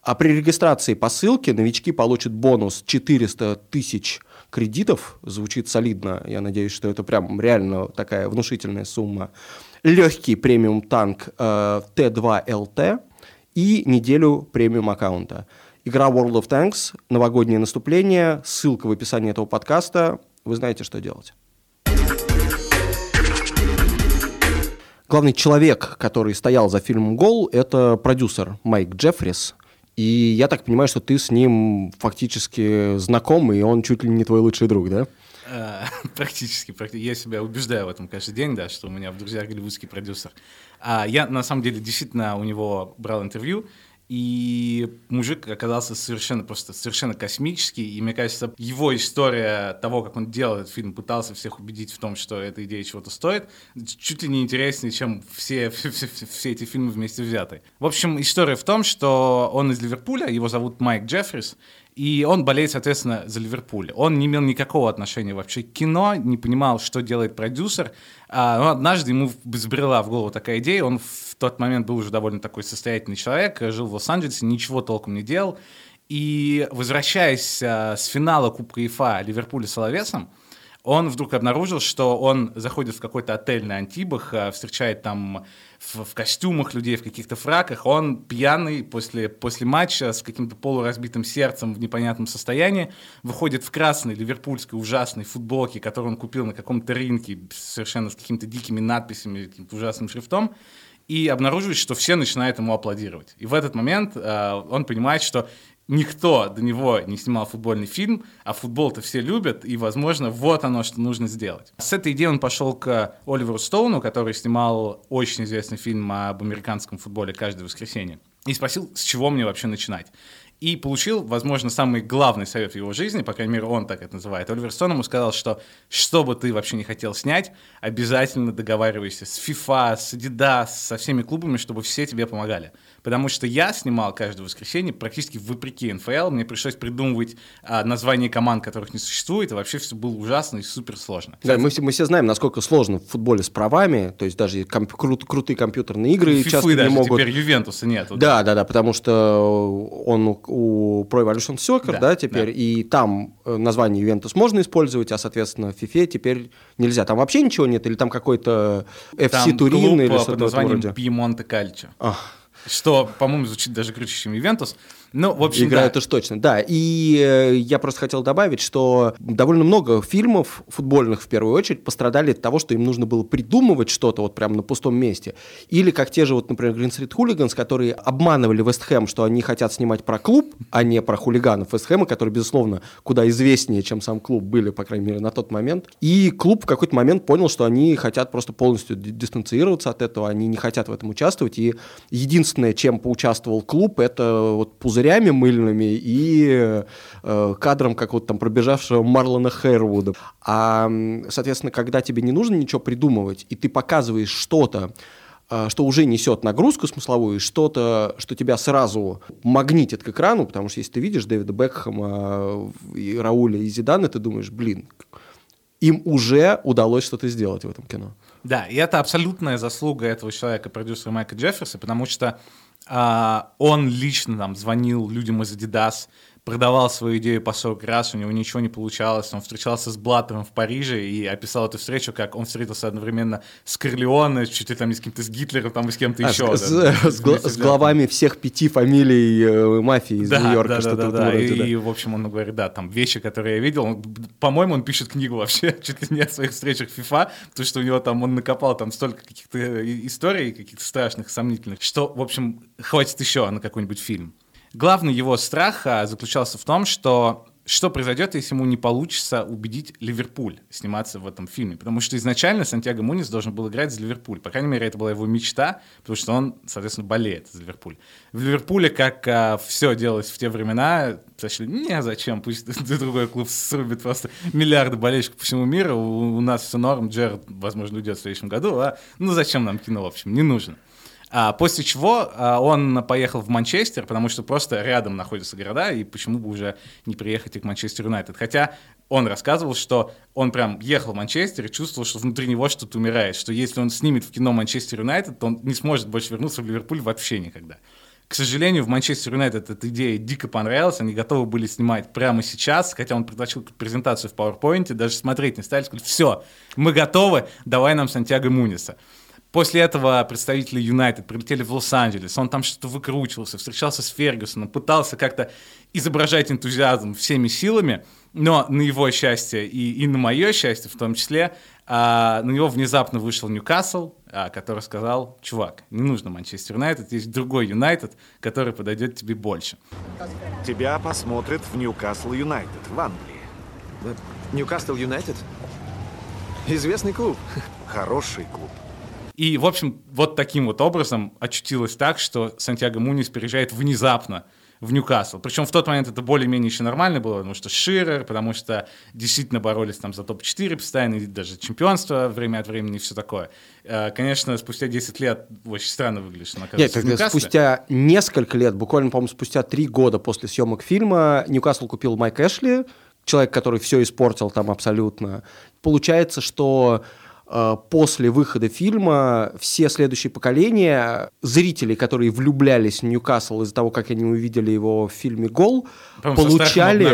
Speaker 1: А при регистрации по ссылке новички получат бонус 400 тысяч кредитов. Звучит солидно. Я надеюсь, что это прям реально такая внушительная сумма. Легкий премиум танк э, Т2ЛТ и неделю премиум аккаунта. Игра World of Tanks, новогоднее наступление, ссылка в описании этого подкаста. Вы знаете, что делать. Главный человек, который стоял за фильмом «Гол», это продюсер Майк Джеффрис. И я так понимаю, что ты с ним фактически знаком, и он чуть ли не твой лучший друг, да?
Speaker 2: А, <laughs> практически, практически. Я себя убеждаю в этом каждый день, да, что у меня в друзьях голливудский продюсер. А я, на самом деле, действительно у него брал интервью, и мужик оказался совершенно просто совершенно космический, и мне кажется, его история того, как он делал этот фильм, пытался всех убедить в том, что эта идея чего-то стоит, чуть ли не интереснее, чем все, все, все, все эти фильмы вместе взятые. В общем, история в том, что он из Ливерпуля, его зовут Майк Джеффрис, и он болеет, соответственно, за Ливерпуль. Он не имел никакого отношения вообще к кино, не понимал, что делает продюсер. А, но однажды ему взбрела в голову такая идея. Он в тот момент был уже довольно такой состоятельный человек, жил в Лос-Анджелесе, ничего толком не делал. И возвращаясь а, с финала Кубка ИФА Ливерпуля с Соловесом, он вдруг обнаружил, что он заходит в какой-то отель на Антибах, а, встречает там в, в костюмах людей, в каких-то фраках. Он пьяный после, после матча с каким-то полуразбитым сердцем в непонятном состоянии выходит в красной ливерпульской ужасной футболке, которую он купил на каком-то рынке совершенно с какими-то дикими надписями, каким-то ужасным шрифтом и обнаруживает, что все начинают ему аплодировать. И в этот момент э, он понимает, что никто до него не снимал футбольный фильм, а футбол-то все любят, и, возможно, вот оно, что нужно сделать. С этой идеей он пошел к Оливеру Стоуну, который снимал очень известный фильм об американском футболе «Каждое воскресенье», и спросил, с чего мне вообще начинать и получил, возможно, самый главный совет в его жизни, по крайней мере, он так это называет. Оливер Стоун ему сказал, что что бы ты вообще не хотел снять, обязательно договаривайся с FIFA, с Adidas, со всеми клубами, чтобы все тебе помогали. Потому что я снимал каждое воскресенье практически вопреки НФЛ, мне пришлось придумывать а, названия команд, которых не существует, и вообще все было ужасно и супер сложно.
Speaker 1: Да, мы, все, мы все знаем, насколько сложно в футболе с правами, то есть даже комп- крут, крутые компьютерные игры
Speaker 2: Фифы
Speaker 1: часто
Speaker 2: даже
Speaker 1: не могут...
Speaker 2: теперь Ювентуса нет.
Speaker 1: Да, да, да, потому что он у Pro Evolution Soccer, да,
Speaker 2: Да,
Speaker 1: теперь,
Speaker 2: да.
Speaker 1: и там э, название Ювентус можно использовать, а, соответственно, в FIFA теперь нельзя. Там вообще ничего нет, или там какой-то FC
Speaker 2: Там
Speaker 1: Турин или что-то
Speaker 2: под названием. Пьемонте Кальчо.
Speaker 1: Ах.
Speaker 2: Что, по-моему, звучит даже круче, чем Ювентус. Ну, в общем,
Speaker 1: Игра
Speaker 2: да.
Speaker 1: уж точно, да. И э, я просто хотел добавить, что довольно много фильмов, футбольных в первую очередь, пострадали от того, что им нужно было придумывать что-то вот прямо на пустом месте. Или как те же, вот, например, Green Street Hooligans, которые обманывали Вест Хэм, что они хотят снимать про клуб, а не про хулиганов Вест Хэма, которые, безусловно, куда известнее, чем сам клуб были, по крайней мере, на тот момент. И клуб в какой-то момент понял, что они хотят просто полностью ди- дистанцироваться от этого, они не хотят в этом участвовать. И единственное, чем поучаствовал клуб, это вот пузырями мыльными и э, кадром какого-то там пробежавшего Марлона Хэрвуда. А, соответственно, когда тебе не нужно ничего придумывать, и ты показываешь что-то, э, что уже несет нагрузку смысловую, что-то, что тебя сразу магнитит к экрану, потому что если ты видишь Дэвида Бекхэма, э, и Рауля и Зидана, ты думаешь, блин, им уже удалось что-то сделать в этом кино.
Speaker 2: Да, и это абсолютная заслуга этого человека, продюсера Майка Джефферса, потому что он лично там звонил людям из Adidas, продавал свою идею по 40 раз, у него ничего не получалось. Он встречался с Блаттером в Париже и описал эту встречу, как он встретился одновременно с Корлеоне, чуть ли там не с кем-то, с Гитлером, там и с кем-то
Speaker 1: А,
Speaker 2: еще.
Speaker 1: с,
Speaker 2: да,
Speaker 1: с- с гла- с главами всех пяти фамилий э, мафии из
Speaker 2: да,
Speaker 1: Нью-Йорка,
Speaker 2: да,
Speaker 1: что-то
Speaker 2: да, да.
Speaker 1: этом роде,
Speaker 2: И,
Speaker 1: да.
Speaker 2: в общем, он говорит, да, там вещи, которые я видел. Он, по-моему, он пишет книгу вообще <laughs> чуть ли не о своих встречах FIFA, потому что у него там, он накопал там столько каких-то и- историй, каких-то страшных, сомнительных, что, в общем, хватит еще на какой-нибудь фильм. Главный его страх а, заключался в том, что что произойдет, если ему не получится убедить Ливерпуль сниматься в этом фильме? Потому что изначально Сантьяго Мунис должен был играть за Ливерпуль. По крайней мере, это была его мечта, потому что он, соответственно, болеет за Ливерпуль. В Ливерпуле, как все делалось в те времена, сочли, не, зачем, пусть <laughs> другой клуб срубит просто миллиарды болельщиков по всему миру, у, у нас все норм, Джерард, возможно, уйдет в следующем году, а ну зачем нам кино, в общем, не нужно. А, после чего а, он поехал в Манчестер, потому что просто рядом находятся города, и почему бы уже не приехать и к Манчестер Юнайтед. Хотя он рассказывал, что он прям ехал в Манчестер и чувствовал, что внутри него что-то умирает, что если он снимет в кино Манчестер Юнайтед, то он не сможет больше вернуться в Ливерпуль вообще никогда. К сожалению, в Манчестер Юнайтед эта идея дико понравилась, они готовы были снимать прямо сейчас, хотя он предложил презентацию в PowerPoint, даже смотреть не стали, сказали, все, мы готовы, давай нам Сантьяго Муниса. После этого представители Юнайтед прилетели в Лос-Анджелес, он там что-то выкручивался, встречался с Фергюсоном, пытался как-то изображать энтузиазм всеми силами, но на его счастье и, и на мое счастье в том числе, а, на него внезапно вышел Ньюкасл, а, который сказал, чувак, не нужно Манчестер Юнайтед, есть другой Юнайтед, который подойдет тебе больше.
Speaker 7: Тебя посмотрят в Ньюкасл Юнайтед в Англии.
Speaker 8: Ньюкасл Юнайтед? Известный клуб.
Speaker 7: Хороший клуб.
Speaker 2: И, в общем, вот таким вот образом очутилось так, что Сантьяго Мунис переезжает внезапно в Ньюкасл. Причем в тот момент это более-менее еще нормально было, потому что Ширер, потому что действительно боролись там за топ-4 постоянно, и даже чемпионство время от времени и все такое. Э, Конечно, спустя 10 лет очень странно выглядишь, он
Speaker 1: Нет, тогда спустя несколько лет, буквально, по-моему, спустя три года после съемок фильма, Ньюкасл купил Майк Эшли, человек, который все испортил там абсолютно. Получается, что после выхода фильма все следующие поколения зрителей, которые влюблялись в Ньюкасл из-за того, как они увидели его в фильме «Гол», получали,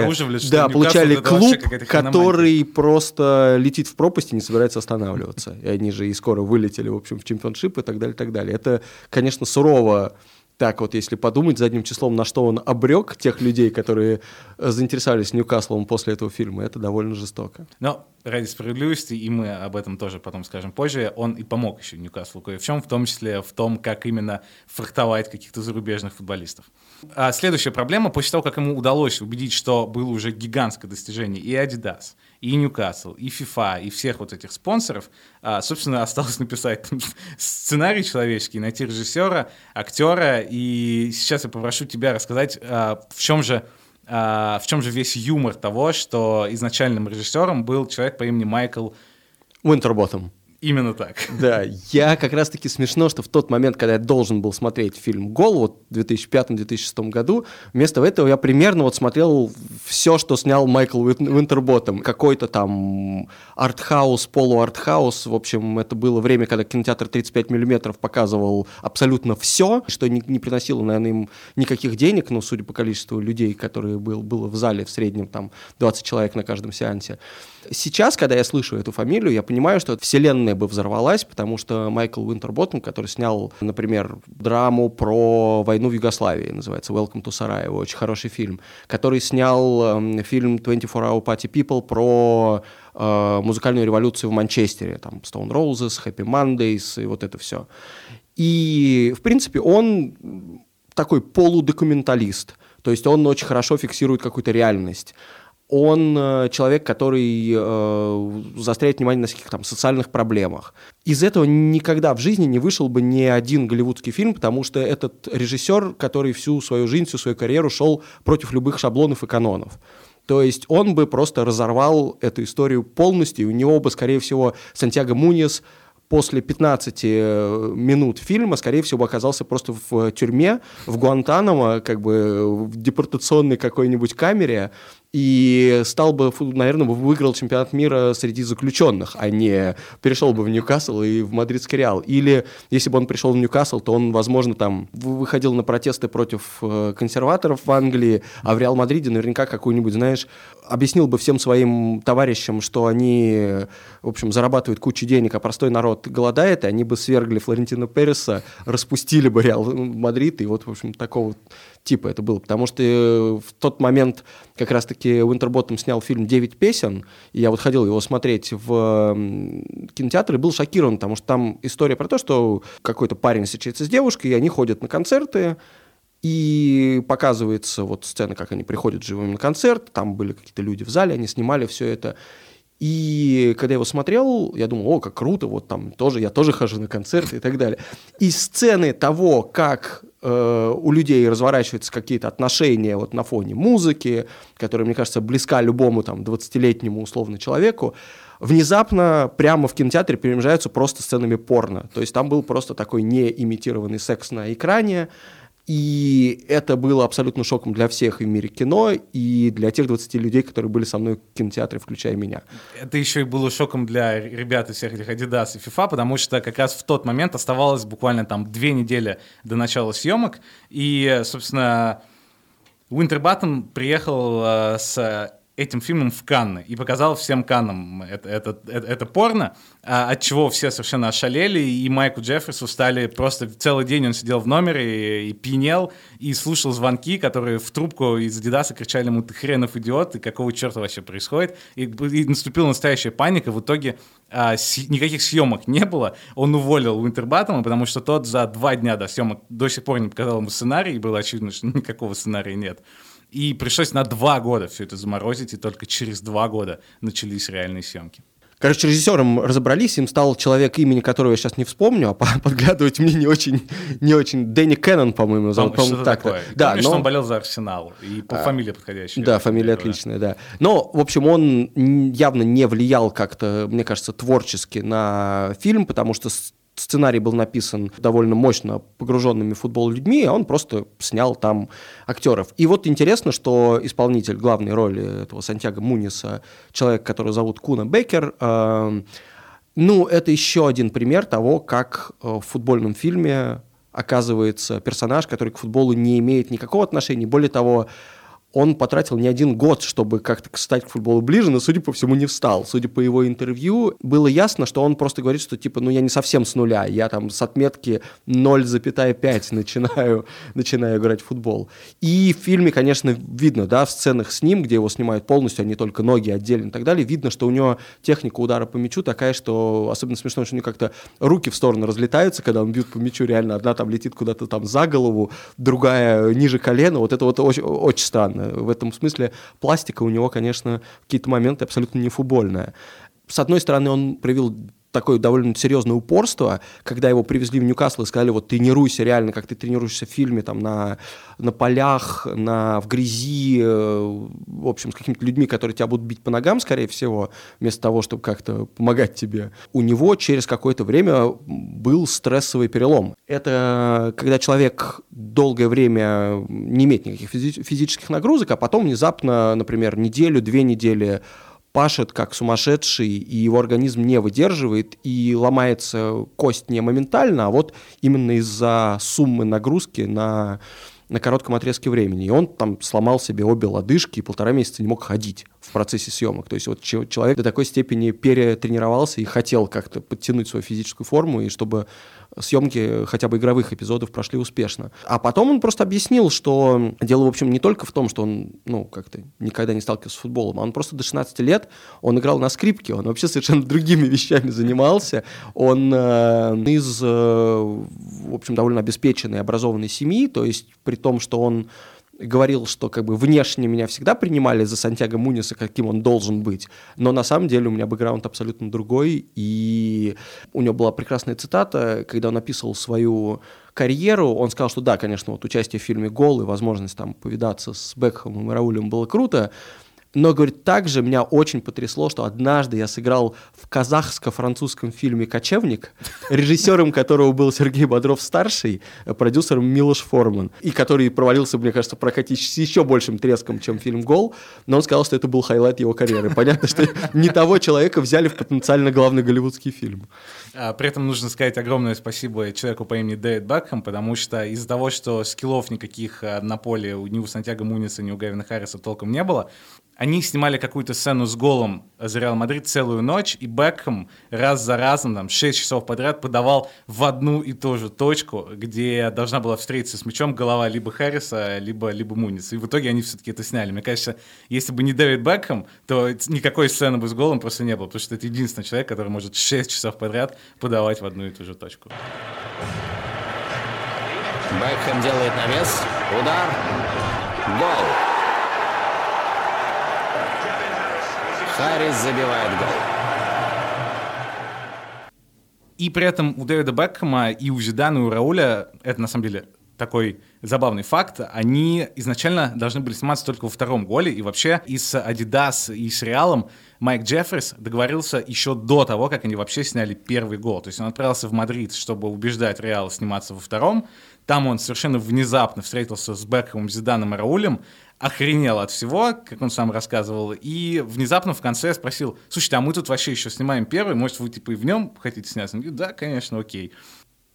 Speaker 1: да, получали клуб, который просто летит в пропасть и не собирается останавливаться. И они же и скоро вылетели, в общем, в чемпионшип и так далее, и так далее. Это, конечно, сурово так вот, если подумать задним числом, на что он обрек тех людей, которые э, заинтересовались Ньюкаслом после этого фильма, это довольно жестоко.
Speaker 2: Но ради справедливости, и мы об этом тоже потом скажем позже, он и помог еще Ньюкаслу кое в чем, в том числе в том, как именно фрахтовать каких-то зарубежных футболистов. А следующая проблема, после того, как ему удалось убедить, что было уже гигантское достижение и Adidas, и Ньюкасл, и FIFA, и всех вот этих спонсоров, а, собственно, <laughs> осталось написать сценарий человеческий, найти режиссера, актера, и сейчас я попрошу тебя рассказать, а, в чем же а, в чем же весь юмор того, что изначальным режиссером был человек по имени Майкл
Speaker 1: Уинтерботом.
Speaker 2: Именно так.
Speaker 1: Да, я как раз-таки смешно, что в тот момент, когда я должен был смотреть фильм «Гол», вот в 2005-2006 году, вместо этого я примерно вот смотрел все, что снял Майкл Уинтерботом. Какой-то там артхаус, полуартхаус, в общем, это было время, когда кинотеатр 35 миллиметров показывал абсолютно все, что не, не приносило, наверное, им никаких денег, ну, судя по количеству людей, которые был, было в зале, в среднем там 20 человек на каждом сеансе. Сейчас, когда я слышу эту фамилию, я понимаю, что вселенная бы взорвалась, потому что Майкл Уинтерботтем, который снял, например, драму про войну в Югославии, называется «Welcome to Sarajevo», очень хороший фильм, который снял эм, фильм «24 Hour Party People» про э, музыкальную революцию в Манчестере, там Stone Roses, Happy Mondays и вот это все. И, в принципе, он такой полудокументалист, то есть он очень хорошо фиксирует какую-то реальность он э, человек, который э, заостряет внимание на всяких там социальных проблемах. Из этого никогда в жизни не вышел бы ни один голливудский фильм, потому что этот режиссер, который всю свою жизнь, всю свою карьеру шел против любых шаблонов и канонов. То есть он бы просто разорвал эту историю полностью, и у него бы, скорее всего, Сантьяго Муньес после 15 э, минут фильма, скорее всего, оказался просто в тюрьме, в Гуантанамо, как бы в депортационной какой-нибудь камере, и стал бы, наверное, выиграл чемпионат мира среди заключенных, а не перешел бы в Ньюкасл и в Мадридский Реал. Или если бы он пришел в Ньюкасл, то он, возможно, там выходил на протесты против э, консерваторов в Англии, а в Реал Мадриде наверняка какую-нибудь, знаешь, объяснил бы всем своим товарищам, что они, в общем, зарабатывают кучу денег, а простой народ голодает, и они бы свергли Флорентина Переса, распустили бы Реал Мадрид, и вот, в общем, такого типа это было. Потому что э, в тот момент как раз-таки Уинтерботтом снял фильм «Девять песен», и я вот ходил его смотреть в кинотеатр и был шокирован, потому что там история про то, что какой-то парень встречается с девушкой, и они ходят на концерты, и показывается вот сцена, как они приходят живыми на концерт, там были какие-то люди в зале, они снимали все это. И когда я его смотрел, я думал, о, как круто, вот там тоже, я тоже хожу на концерты и так далее. И сцены того, как э, у людей разворачиваются какие-то отношения вот на фоне музыки, которая, мне кажется, близка любому там 20-летнему условно человеку, внезапно прямо в кинотеатре перемежаются просто сценами порно. То есть там был просто такой неимитированный секс на экране, и это было абсолютно шоком для всех в мире кино и для тех 20 людей, которые были со мной в кинотеатре, включая меня.
Speaker 2: Это еще и было шоком для ребят из всех этих Adidas и FIFA, потому что как раз в тот момент оставалось буквально там две недели до начала съемок, и, собственно, Уинтербаттон приехал э, с этим фильмом в Канны и показал всем Каннам это, это, это, это порно, а, от чего все совершенно ошалели, и Майку Джеффрису стали просто целый день он сидел в номере и, и пьянел, и слушал звонки, которые в трубку из Адидаса кричали ему «ты хренов идиот, и какого черта вообще происходит?» И, и наступила настоящая паника, в итоге а, с, никаких съемок не было, он уволил Уинтербаттома, потому что тот за два дня до съемок до сих пор не показал ему сценарий, и было очевидно, что никакого сценария нет. И пришлось на два года все это заморозить, и только через два года начались реальные съемки.
Speaker 1: Короче, режиссером разобрались, им стал человек, имени которого я сейчас не вспомню, а <laughs> подглядывать мне не очень, не очень. Дэнни Кеннон, по-моему, зовут.
Speaker 2: По так такое? Да, Помнишь, но... что он болел за Арсенал, и по а, фамилии подходящая.
Speaker 1: Да, фамилия отличная, да. Но, в общем, он явно не влиял как-то, мне кажется, творчески на фильм, потому что сценарий был написан довольно мощно погруженными в футбол людьми, а он просто снял там актеров. И вот интересно, что исполнитель главной роли этого Сантьяго Муниса, человек, которого зовут Куна Бекер, э, ну, это еще один пример того, как э, в футбольном фильме оказывается персонаж, который к футболу не имеет никакого отношения. Более того, он потратил не один год, чтобы как-то стать к футболу ближе, но, судя по всему, не встал. Судя по его интервью, было ясно, что он просто говорит, что, типа, ну, я не совсем с нуля, я там с отметки 0,5 начинаю, <laughs> начинаю играть в футбол. И в фильме, конечно, видно, да, в сценах с ним, где его снимают полностью, а не только ноги отдельно и так далее, видно, что у него техника удара по мячу такая, что особенно смешно, что у него как-то руки в сторону разлетаются, когда он бьет по мячу, реально одна там летит куда-то там за голову, другая ниже колена, вот это вот очень, очень странно в этом смысле пластика у него, конечно, в какие-то моменты абсолютно не футбольная. С одной стороны, он проявил такое довольно серьезное упорство, когда его привезли в Ньюкасл и сказали, вот тренируйся реально, как ты тренируешься в фильме, там, на, на полях, на, в грязи, э, в общем, с какими-то людьми, которые тебя будут бить по ногам, скорее всего, вместо того, чтобы как-то помогать тебе. У него через какое-то время был стрессовый перелом. Это когда человек долгое время не имеет никаких физических нагрузок, а потом внезапно, например, неделю, две недели пашет как сумасшедший, и его организм не выдерживает, и ломается кость не моментально, а вот именно из-за суммы нагрузки на, на коротком отрезке времени. И он там сломал себе обе лодыжки и полтора месяца не мог ходить процессе съемок. То есть вот человек до такой степени перетренировался и хотел как-то подтянуть свою физическую форму, и чтобы съемки хотя бы игровых эпизодов прошли успешно. А потом он просто объяснил, что дело, в общем, не только в том, что он, ну, как-то никогда не сталкивался с футболом, а он просто до 16 лет, он играл на скрипке, он вообще совершенно <laughs> другими вещами занимался. Он э, из, э, в общем, довольно обеспеченной, образованной семьи, то есть при том, что он говорил, что как бы внешне меня всегда принимали за Сантьяго Муниса, каким он должен быть, но на самом деле у меня бэкграунд абсолютно другой, и у него была прекрасная цитата, когда он описывал свою карьеру, он сказал, что да, конечно, вот участие в фильме «Гол» и возможность там повидаться с Бекхэмом и Раулем было круто, Но, говорит, также меня очень потрясло, что однажды я сыграл в казахско-французском фильме «Кочевник», режиссером которого был Сергей Бодров-старший, продюсером Милош Форман, и который провалился, мне кажется, прокатически еще большим треском, чем фильм «Гол», но он сказал, что это был highlight его карьеры. Понятно, что не того человека взяли в потенциально главный голливудский фильм.
Speaker 2: А, при этом нужно сказать огромное спасибо человеку по имени Дэвид Бекхэм, потому что из-за того, что скиллов никаких а, на поле у Сантьяго Муниса, ни у Гавина Харриса толком не было, они снимали какую-то сцену с голом за Реал Мадрид целую ночь, и Бекхэм раз за разом, там, 6 часов подряд подавал в одну и ту же точку, где должна была встретиться с мячом голова либо Харриса, либо, либо Муниса. И в итоге они все-таки это сняли. Мне кажется, если бы не Дэвид Бекхэм, то никакой сцены бы с голом просто не было, потому что это единственный человек, который может 6 часов подряд подавать в одну и ту же точку.
Speaker 5: Бекхэм делает навес, удар, гол. Харрис забивает гол.
Speaker 2: И при этом у Дэвида Бекхэма и у Зидана, и у Рауля, это на самом деле такой забавный факт, они изначально должны были сниматься только во втором голе, и вообще и с Adidas, и с Реалом Майк Джеффрис договорился еще до того, как они вообще сняли первый гол. То есть он отправился в Мадрид, чтобы убеждать Реал сниматься во втором. Там он совершенно внезапно встретился с Бекхэмом, Зиданом и Раулем, охренел от всего, как он сам рассказывал, и внезапно в конце спросил, слушайте, а мы тут вообще еще снимаем первый, может, вы типа и в нем хотите сняться? Он говорит, да, конечно, окей.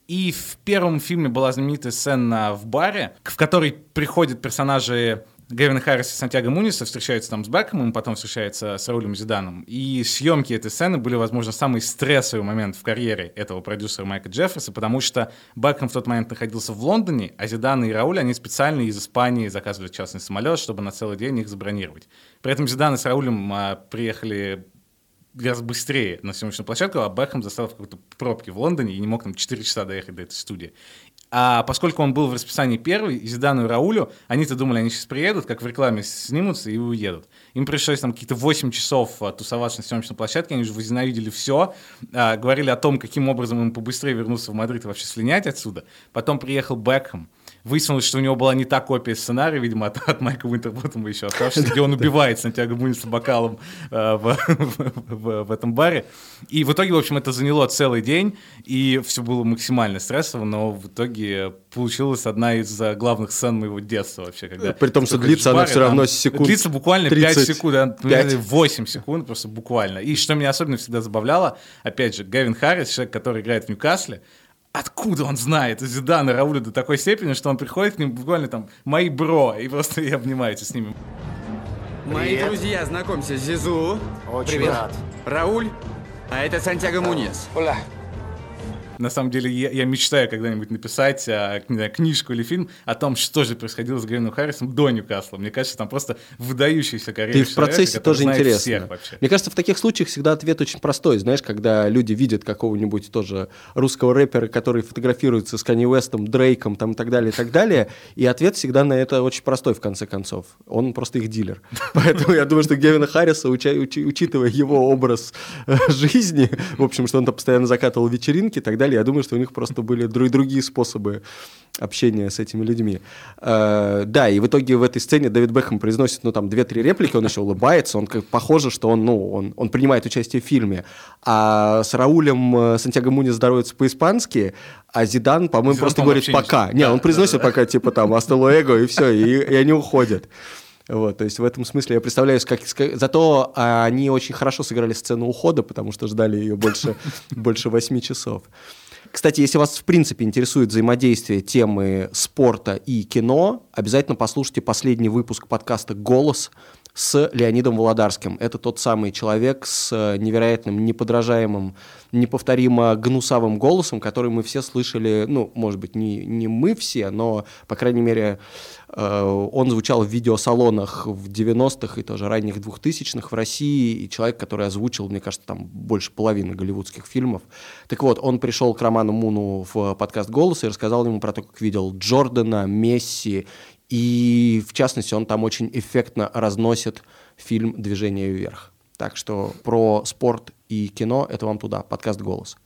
Speaker 2: И в первом фильме была знаменитая сцена в баре, в которой приходят персонажи Гэвин Харрис и Сантьяго Муниса встречаются там с Бекхэмом, потом встречаются с Раулем Зиданом. И съемки этой сцены были, возможно, самый стрессовый момент в карьере этого продюсера Майка Джефферса, потому что Бекхэм в тот момент находился в Лондоне, а Зидан и Рауль, они специально из Испании заказывали частный самолет, чтобы на целый день их забронировать. При этом Зидан и с Раулем а, приехали гораздо быстрее на съемочную площадку, а Бекхэм застал в какой-то пробке в Лондоне и не мог там 4 часа доехать до этой студии. А поскольку он был в расписании первый, Зидану и Раулю, они-то думали, они сейчас приедут, как в рекламе снимутся и уедут. Им пришлось там какие-то 8 часов а, тусоваться на съемочной площадке, они уже возненавидели все, а, говорили о том, каким образом им побыстрее вернуться в Мадрид и вообще слинять отсюда. Потом приехал Бекхэм, Выяснилось, что у него была не та копия сценария, видимо, от, от Майка Уинтерботтома еще оставшаяся, где он убивает Сантьяго Муниса бокалом э, <laughs> в, в, в, в этом баре. И в итоге, в общем, это заняло целый день, и все было максимально стрессово, но в итоге получилась одна из э, главных сцен моего детства вообще. Когда
Speaker 1: При том, что длится она все равно секунд
Speaker 2: Длится буквально 30, 5 секунд, 5. 8 секунд просто буквально. И что меня особенно всегда забавляло, опять же, Гевин Харрис, человек, который играет в Ньюкасле, откуда он знает Зидана Рауля до такой степени, что он приходит к ним буквально там «мои бро» и просто и обнимается с ними.
Speaker 9: Мои друзья, знакомься, Зизу.
Speaker 10: Очень Привет. рад.
Speaker 9: Рауль, а это Сантьяго Муньес.
Speaker 10: Оля.
Speaker 2: На самом деле, я, я мечтаю когда-нибудь написать а, знаю, книжку или фильм о том, что же происходило с Грэвином Харрисом до Ньюкасла. Мне кажется, там просто выдающийся карьера.
Speaker 1: И в процессе тоже интересно. Мне кажется, в таких случаях всегда ответ очень простой. Знаешь, когда люди видят какого-нибудь тоже русского рэпера, который фотографируется с Канни Уэстом, Дрейком там, и так далее, и так далее, и ответ всегда на это очень простой, в конце концов. Он просто их дилер. <laughs> Поэтому я думаю, что Гевина Харриса, учитывая его образ э, жизни, в общем, что он там постоянно закатывал вечеринки и так далее, далее. Я думаю, что у них просто были другие способы общения с этими людьми. Э, да, и в итоге в этой сцене Дэвид Бэхэм произносит, ну, там, две-три реплики, он еще улыбается, он как похоже, что он, ну, он, он принимает участие в фильме. А с Раулем э, Сантьяго Муни здоровается по-испански, а Зидан, по-моему, Зидан, просто говорит «пока». Не, он произносит пока, типа, там, «Астело эго», и все, и, и они уходят. Вот, то есть в этом смысле я представляю, как... Зато а, они очень хорошо сыграли сцену ухода, потому что ждали ее больше, больше 8 часов. Кстати, если вас в принципе интересует взаимодействие темы спорта и кино, обязательно послушайте последний выпуск подкаста «Голос», с Леонидом Володарским. Это тот самый человек с э, невероятным, неподражаемым, неповторимо гнусавым голосом, который мы все слышали, ну, может быть, не, не мы все, но, по крайней мере, э, он звучал в видеосалонах в 90-х и тоже ранних 2000-х в России, и человек, который озвучил, мне кажется, там больше половины голливудских фильмов. Так вот, он пришел к Роману Муну в подкаст «Голос» и рассказал ему про то, как видел Джордана, Месси и, в частности, он там очень эффектно разносит фильм «Движение вверх». Так что про спорт и кино – это вам туда, подкаст «Голос».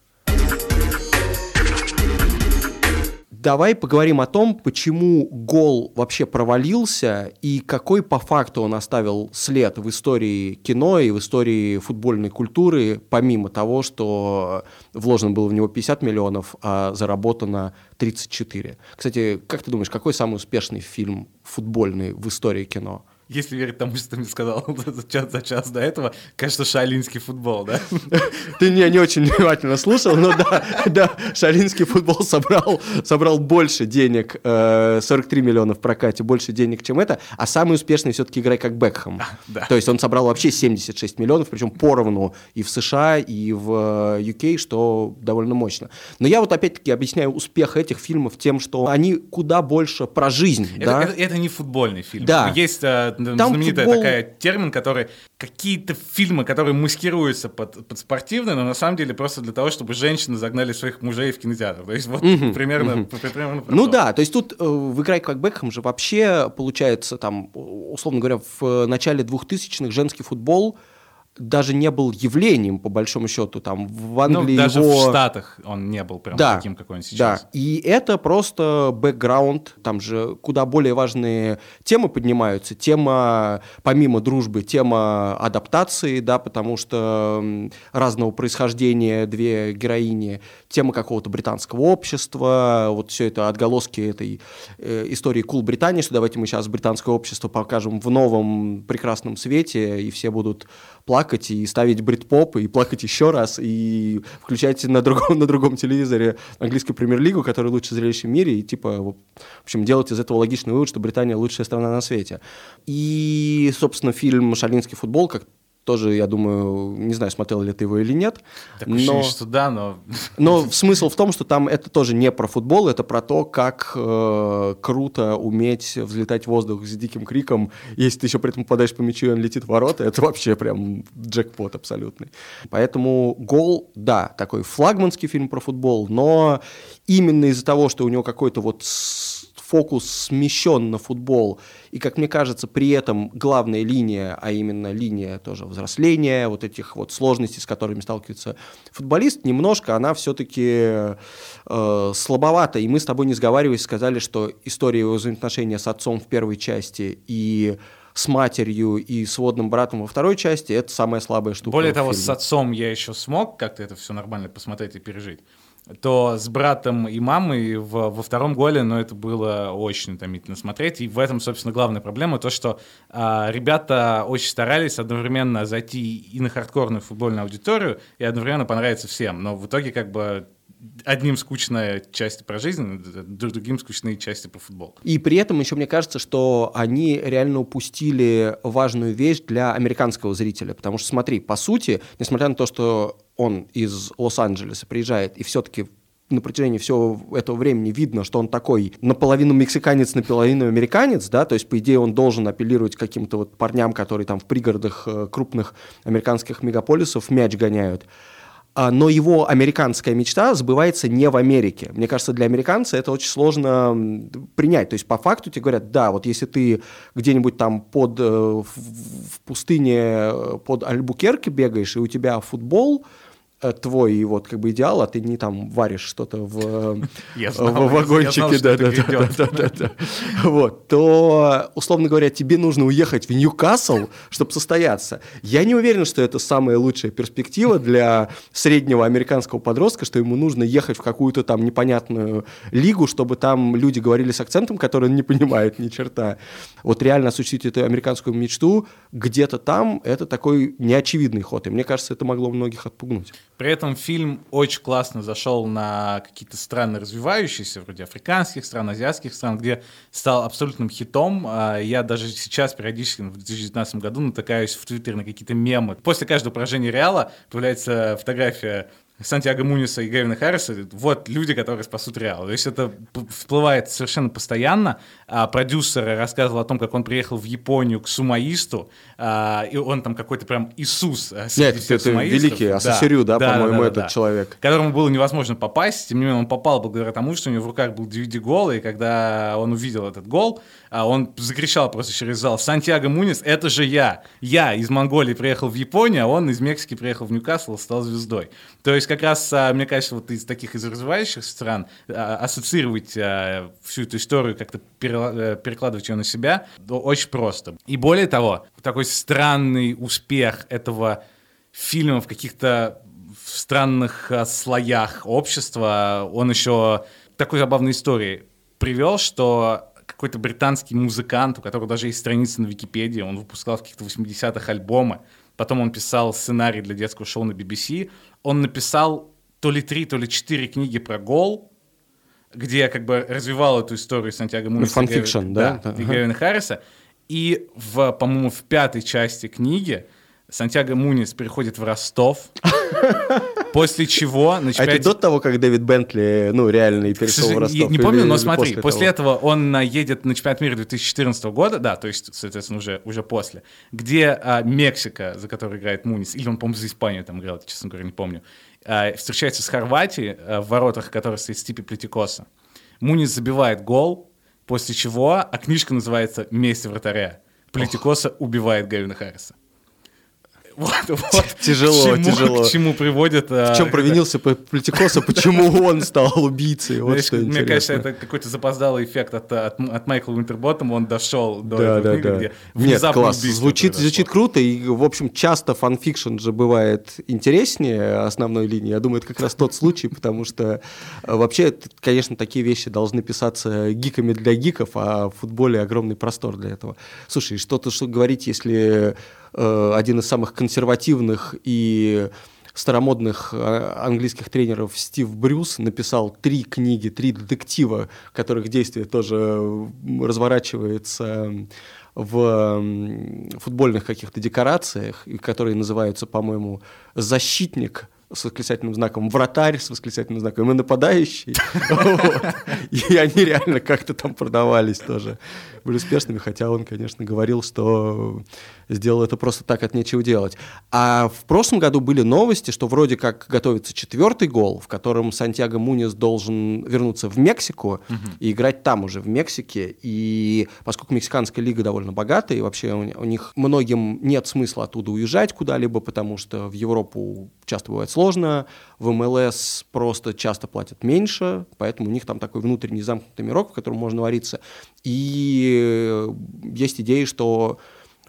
Speaker 1: Давай поговорим о том, почему гол вообще провалился и какой по факту он оставил след в истории кино и в истории футбольной культуры, помимо того, что вложено было в него 50 миллионов, а заработано 34. Кстати, как ты думаешь, какой самый успешный фильм футбольный в истории кино?
Speaker 2: Если верить тому, что ты мне сказал <laughs> за час, за час до этого, конечно, шалинский футбол, да? <laughs>
Speaker 1: Ты меня не очень внимательно слушал, но да, <laughs> да, шалинский футбол собрал, собрал больше денег, э, 43 миллиона в прокате, больше денег, чем это, а самый успешный все-таки играй как Бекхэм.
Speaker 2: Да.
Speaker 1: То есть он собрал вообще 76 миллионов, причем поровну и в США, и в UK, что довольно мощно. Но я вот опять-таки объясняю успех этих фильмов тем, что они куда больше про жизнь,
Speaker 2: Это,
Speaker 1: да?
Speaker 2: это- это не футбольный фильм.
Speaker 1: Да.
Speaker 2: Есть э,
Speaker 1: Там
Speaker 2: знаменитая
Speaker 1: футбол-
Speaker 2: такая термин, который какие-то фильмы, которые маскируются под, под спортивные, но на самом деле просто для того, чтобы женщины загнали своих мужей в кинотеатр. То есть вот
Speaker 1: Мгм,
Speaker 2: примерно, п- примерно
Speaker 1: Ну да, то есть тут э, в «Играй как Бекхэм» же вообще получается там, условно говоря, в начале 2000-х женский футбол даже не был явлением, по большому счету, там в
Speaker 2: Ну,
Speaker 1: Англии
Speaker 2: даже
Speaker 1: его...
Speaker 2: в Штатах он не был прям
Speaker 1: да,
Speaker 2: таким, какой он сейчас.
Speaker 1: Да, и это просто бэкграунд, там же куда более важные темы поднимаются. Тема, помимо дружбы, тема адаптации, да, потому что разного происхождения две героини, тема какого-то британского общества, вот все это отголоски этой э, истории Кул Британии, что давайте мы сейчас британское общество покажем в новом прекрасном свете, и все будут плакать и ставить брит-поп, и плакать еще раз, и включать на другом, <laughs> на другом телевизоре английскую премьер-лигу, которая лучшее зрелище в мире, и типа, в общем, делать из этого логичный вывод, что Британия лучшая страна на свете. И, собственно, фильм «Шалинский футбол», как тоже, я думаю, не знаю, смотрел ли ты его или нет,
Speaker 2: Такое ощущение, что да, но...
Speaker 1: но смысл в том, что там это тоже не про футбол, это про то, как э, круто уметь взлетать в воздух с диким криком. Если ты еще при этом попадаешь по мячу, и он летит в ворота, это вообще прям джекпот абсолютный. Поэтому «Гол», да, такой флагманский фильм про футбол, но именно из-за того, что у него какой-то вот фокус смещен на футбол, и, как мне кажется, при этом главная линия, а именно линия тоже взросления, вот этих вот сложностей, с которыми сталкивается футболист, немножко она все-таки э, слабовата, и мы с тобой, не сговариваясь, сказали, что история его взаимоотношения с отцом в первой части и с матерью и сводным братом во второй части, это самая слабая штука.
Speaker 2: Более того,
Speaker 1: фильме.
Speaker 2: с отцом я еще смог как-то это все нормально посмотреть и пережить. То с братом и мамой в- во втором голе, ну, это было очень утомительно смотреть. И в этом, собственно, главная проблема, то, что а, ребята очень старались одновременно зайти и на хардкорную футбольную аудиторию, и одновременно понравиться всем. Но в итоге, как бы, одним скучная часть про жизнь, другим скучные части про футбол.
Speaker 1: И при этом еще мне кажется, что они реально упустили важную вещь для американского зрителя. Потому что, смотри, по сути, несмотря на то, что он из Лос-Анджелеса приезжает и все-таки на протяжении всего этого времени видно, что он такой наполовину мексиканец, наполовину американец, да, то есть, по идее, он должен апеллировать каким-то вот парням, которые там в пригородах э, крупных американских мегаполисов мяч гоняют. А, но его американская мечта сбывается не в Америке. Мне кажется, для американца это очень сложно принять. То есть по факту тебе говорят, да, вот если ты где-нибудь там под, э, в, пустыне э, под Альбукерке бегаешь, и у тебя футбол твой вот как бы идеал, а ты не там варишь что-то в, <laughs>
Speaker 2: Я
Speaker 1: в вагончике, да, да, да, да, да, да. Вот, то, условно говоря, тебе нужно уехать в Ньюкасл, чтобы состояться. Я не уверен, что это самая лучшая перспектива для среднего американского подростка, что ему нужно ехать в какую-то там непонятную лигу, чтобы там люди говорили с акцентом, который он не понимает ни черта. Вот реально осуществить эту американскую мечту где-то там, это такой неочевидный ход. И мне кажется, это могло многих отпугнуть.
Speaker 2: При этом фильм очень классно зашел на какие-то страны развивающиеся, вроде африканских стран, азиатских стран, где стал абсолютным хитом. А Я даже сейчас периодически в 2019 году натыкаюсь в Твиттере на какие-то мемы. После каждого поражения Реала появляется фотография Сантьяго Муниса и Гевина Харриса, вот люди, которые спасут Реал. То есть это всплывает совершенно постоянно. А продюсер рассказывал о том, как он приехал в Японию к сумаисту, а, и он там какой-то прям Иисус. а,
Speaker 1: Нет, это
Speaker 2: сумаистов.
Speaker 1: великий Асасирю, да, по-моему, этот человек.
Speaker 2: К которому было невозможно попасть, тем не менее он попал благодаря тому, что у него в руках был DVD-гол, и когда он увидел этот гол, а, он закричал просто через зал, «Сантьяго Мунис, это же я! Я из Монголии приехал в Японию, а он из Мексики приехал в Ньюкасл и стал звездой». То есть как раз, а, мне кажется, вот из таких из развивающих стран а, ассоциировать а, всю эту историю, как-то э, перекладывать ее на себя, очень просто. И более того, такой странный успех этого фильма в каких-то странных слоях общества, он еще такой забавной истории привел, что какой-то британский музыкант, у которого даже есть страница на Википедии, он выпускал в каких-то 80-х альбомы, потом он писал сценарий для детского шоу на BBC, он написал то ли три, то ли четыре книги про гол, где как бы развивал эту историю Сантьяго Муниса
Speaker 1: fan fiction, да?
Speaker 2: да, и Гевина Харриса. И, в, по-моему, в пятой части книги Сантьяго Мунис переходит в Ростов, после чего...
Speaker 1: На чемпионате... А это до того, как Дэвид Бентли, ну, реально и перешел в Ростов?
Speaker 2: Не помню, но смотри, после, этого он едет на чемпионат мира 2014 года, да, то есть, соответственно, уже, уже после, где а, Мексика, за которой играет Мунис, или он, по-моему, за Испанию там играл, честно говоря, не помню, а, встречается с Хорватией, а, в воротах которой стоит Стипи Плетикоса. Мунис забивает гол, после чего, а книжка называется «Месть вратаря». Плетикоса убивает Гавина Харриса.
Speaker 1: Вот, вот. Тяжело,
Speaker 2: к
Speaker 1: чему, тяжело.
Speaker 2: К чему приводит...
Speaker 1: В чем а, провинился это... Плетикоса, почему он стал убийцей? Вот
Speaker 2: Знаешь, что мне интересно. кажется, это какой-то запоздалый эффект от, от, от Майкла Уинтерботтома, он дошел до да, этого да, книги, да. где
Speaker 1: Нет, класс, звучит, звучит круто, и, в общем, часто фанфикшн же бывает интереснее основной линии. Я думаю, это как раз тот случай, потому что э, вообще, конечно, такие вещи должны писаться гиками для гиков, а в футболе огромный простор для этого. Слушай, что-то что говорить, если один из самых консервативных и старомодных э, английских тренеров Стив Брюс написал три книги, три детектива, которых действие тоже разворачивается в футбольных каких-то декорациях, которые называются, по-моему, «Защитник», с восклицательным знаком вратарь, с восклицательным знаком и нападающий. <laughs> И они реально как-то там продавались тоже. Были успешными, хотя он, конечно, говорил, что сделал это просто так, от нечего делать. А в прошлом году были новости, что вроде как готовится четвертый гол, в котором Сантьяго Мунис должен вернуться в Мексику и играть там уже, в Мексике. И поскольку мексиканская лига довольно богатая, и вообще у них многим нет смысла оттуда уезжать куда-либо, потому что в Европу часто бывает сложно, в МЛС просто часто платят меньше, поэтому у них там такой внутренний замкнутый мирок, в котором можно вариться. И есть идеи, что